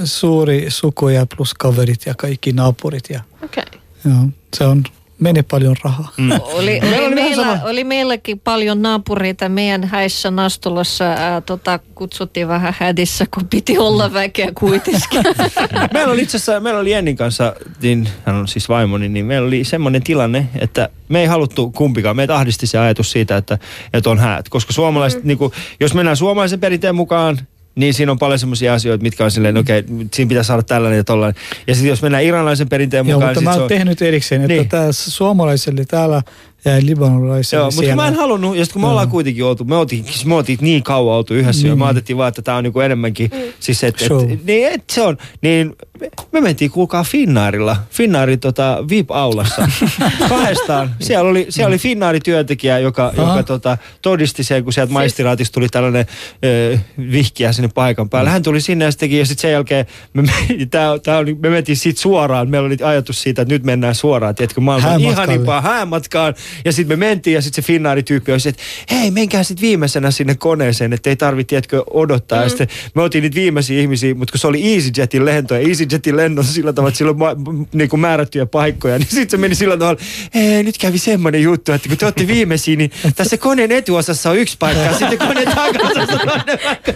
suuri sukuja plus kaverit ja kaikki naapurit. Ja, Okei. joo, se on, menee paljon rahaa. Mm. Oli, Meillä oli, oli vähän meillä, sama. oli meilläkin paljon naapureita meidän häissä Nastulassa. Ää, tota, kutsuttiin vähän hädissä, kun piti olla väkeä kuitenkin. Meillä oli itse asiassa, meillä oli Jennin kanssa, niin, hän on siis vaimoni, niin meillä oli semmoinen tilanne, että me ei haluttu kumpikaan. Meitä ahdisti se ajatus siitä, että, että on häät. Koska suomalaiset, mm. niin kuin, jos mennään suomalaisen perinteen mukaan, niin siinä on paljon semmoisia asioita, mitkä on silleen, okei, okay, siinä pitää saada tällainen ja tollainen. Ja sitten jos mennään iranilaisen perinteen Joo, mukaan, mutta sit mä oon on... tehnyt erikseen, että Niin. niin. suomalaiselle täällä ja libanolaiselle Joo, mutta siellä. mä en halunnut, ja kun me ollaan kuitenkin oltu, me oltiin, siis me oltiin niin kauan oltu yhdessä, niin. ja Niin. me ajateltiin vaan, että tää on niinku enemmänkin, mm. siis et, Show. et, niin et se on, niin me, me mentiin kuulkaa Finnaarilla, Finnaarin tota, VIP-aulassa, kahdestaan. Siellä oli, siellä oli Finnaarin työntekijä, joka, Aha. joka tota, todisti sen, kun sieltä maistiraatista tuli tällainen ö, vihkiä sinne paikan päälle. Hän tuli sinne ja sitten ja sitten sen jälkeen me, me, tää, tää oli, me mentiin siitä suoraan, meillä oli ajatus siitä, että nyt mennään suoraan, tiedätkö, maailman Häämatkalle. ihanimpaa häämatkaan. Ja sitten me mentiin ja sitten se Finnaari-tyyppi oli se, että hei, menkää sitten viimeisenä sinne koneeseen, että ei tarvitse, tiedätkö, odottaa. Mm. Ja sitten me oltiin niitä viimeisiä ihmisiä, mutta kun se oli EasyJetin lento ja EasyJetin lennossa sillä tavalla, että sillä on ma- m- niinku määrättyjä paikkoja, niin sitten se meni sillä tavalla, hei, nyt kävi semmoinen juttu, että kun te olette viimeisiä, niin tässä koneen etuosassa on yksi paikka ja sitten koneen takaosassa on toinen paikka.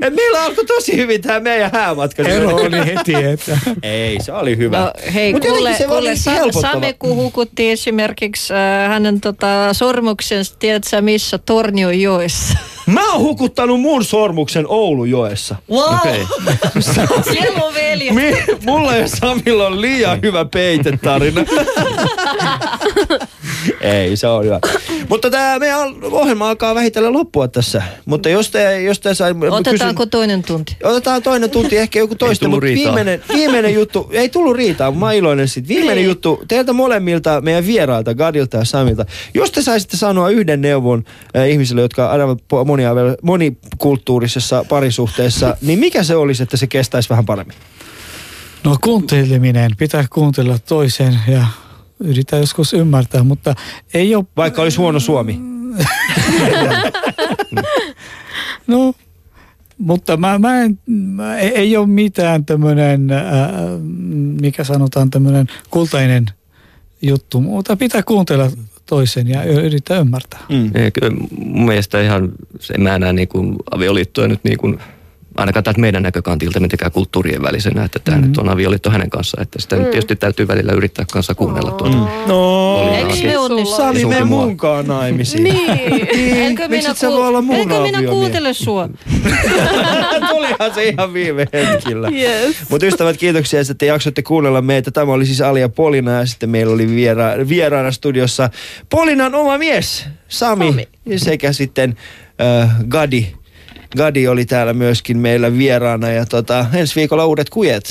Ja meillä alkoi tosi hyvin tämä meidän häämatka. Ero oli heti, että Ei, se oli hyvä. No, hei, Mut kuule, se kuule oli Sa- helpottava. Same, kun hukuttiin esimerkiksi äh, hänen tota, sormuksensa, tiedätkö missä, Torniojoessa. Mä oon hukuttanut mun sormuksen Oulujoessa. Wow! Okei. Siellä on veljet. Mi- mulla ja Samilla on liian hyvä peitetarina. Ei, se on hyvä. Mutta tämä meidän ohjelma alkaa vähitellen loppua tässä. Mutta jos te, jos te sai... Otetaanko toinen tunti? Otetaan toinen tunti, ehkä joku toista, mutta riitaa. viimeinen, viimeinen juttu, ei tullut riitaa, mutta mä iloinen siitä. Viimeinen juttu teiltä molemmilta, meidän vierailta, Gadilta ja Samilta. Jos te saisitte sanoa yhden neuvon äh, ihmisille, jotka po- monia, monikulttuurisessa parisuhteessa, niin mikä se olisi, että se kestäisi vähän paremmin? no kuunteleminen, pitää kuuntella toisen ja yrittää joskus ymmärtää, mutta ei ole, Vaikka olisi huono suomi. no, mutta mä, mä en, mä, ei, ei ole mitään tämmöinen, äh, mikä sanotaan tämmöinen kultainen juttu, mutta pitää kuuntella toisen ja yrittää ymmärtää. Mm. Ei, kyllä mun mielestä ihan, se mä näen niin kuin avioliittoa nyt niin kuin, ainakaan täältä meidän näkökantilta mitenkään kulttuurien välisenä, että tämä mm. nyt on avioliitto hänen kanssaan, että sitä mm. nyt tietysti täytyy välillä yrittää kanssa kuunnella tuota. Mm. No, Eikö me onnistu? Sami, Ei mene munkaan naimisiin. Niin. Enkö Miksi minä, et sä voi olla mun enkö minä kuuntele sua? Tulihan se ihan viime hetkillä. Yes. Mutta ystävät, kiitoksia, että te jaksoitte kuunnella meitä. Tämä oli siis Alia Polina ja sitten meillä oli viera, vieraana studiossa Polinan oma mies, Sami, Sami. sekä sitten äh, Gadi. Gadi oli täällä myöskin meillä vieraana ja tota, ensi viikolla uudet kujet.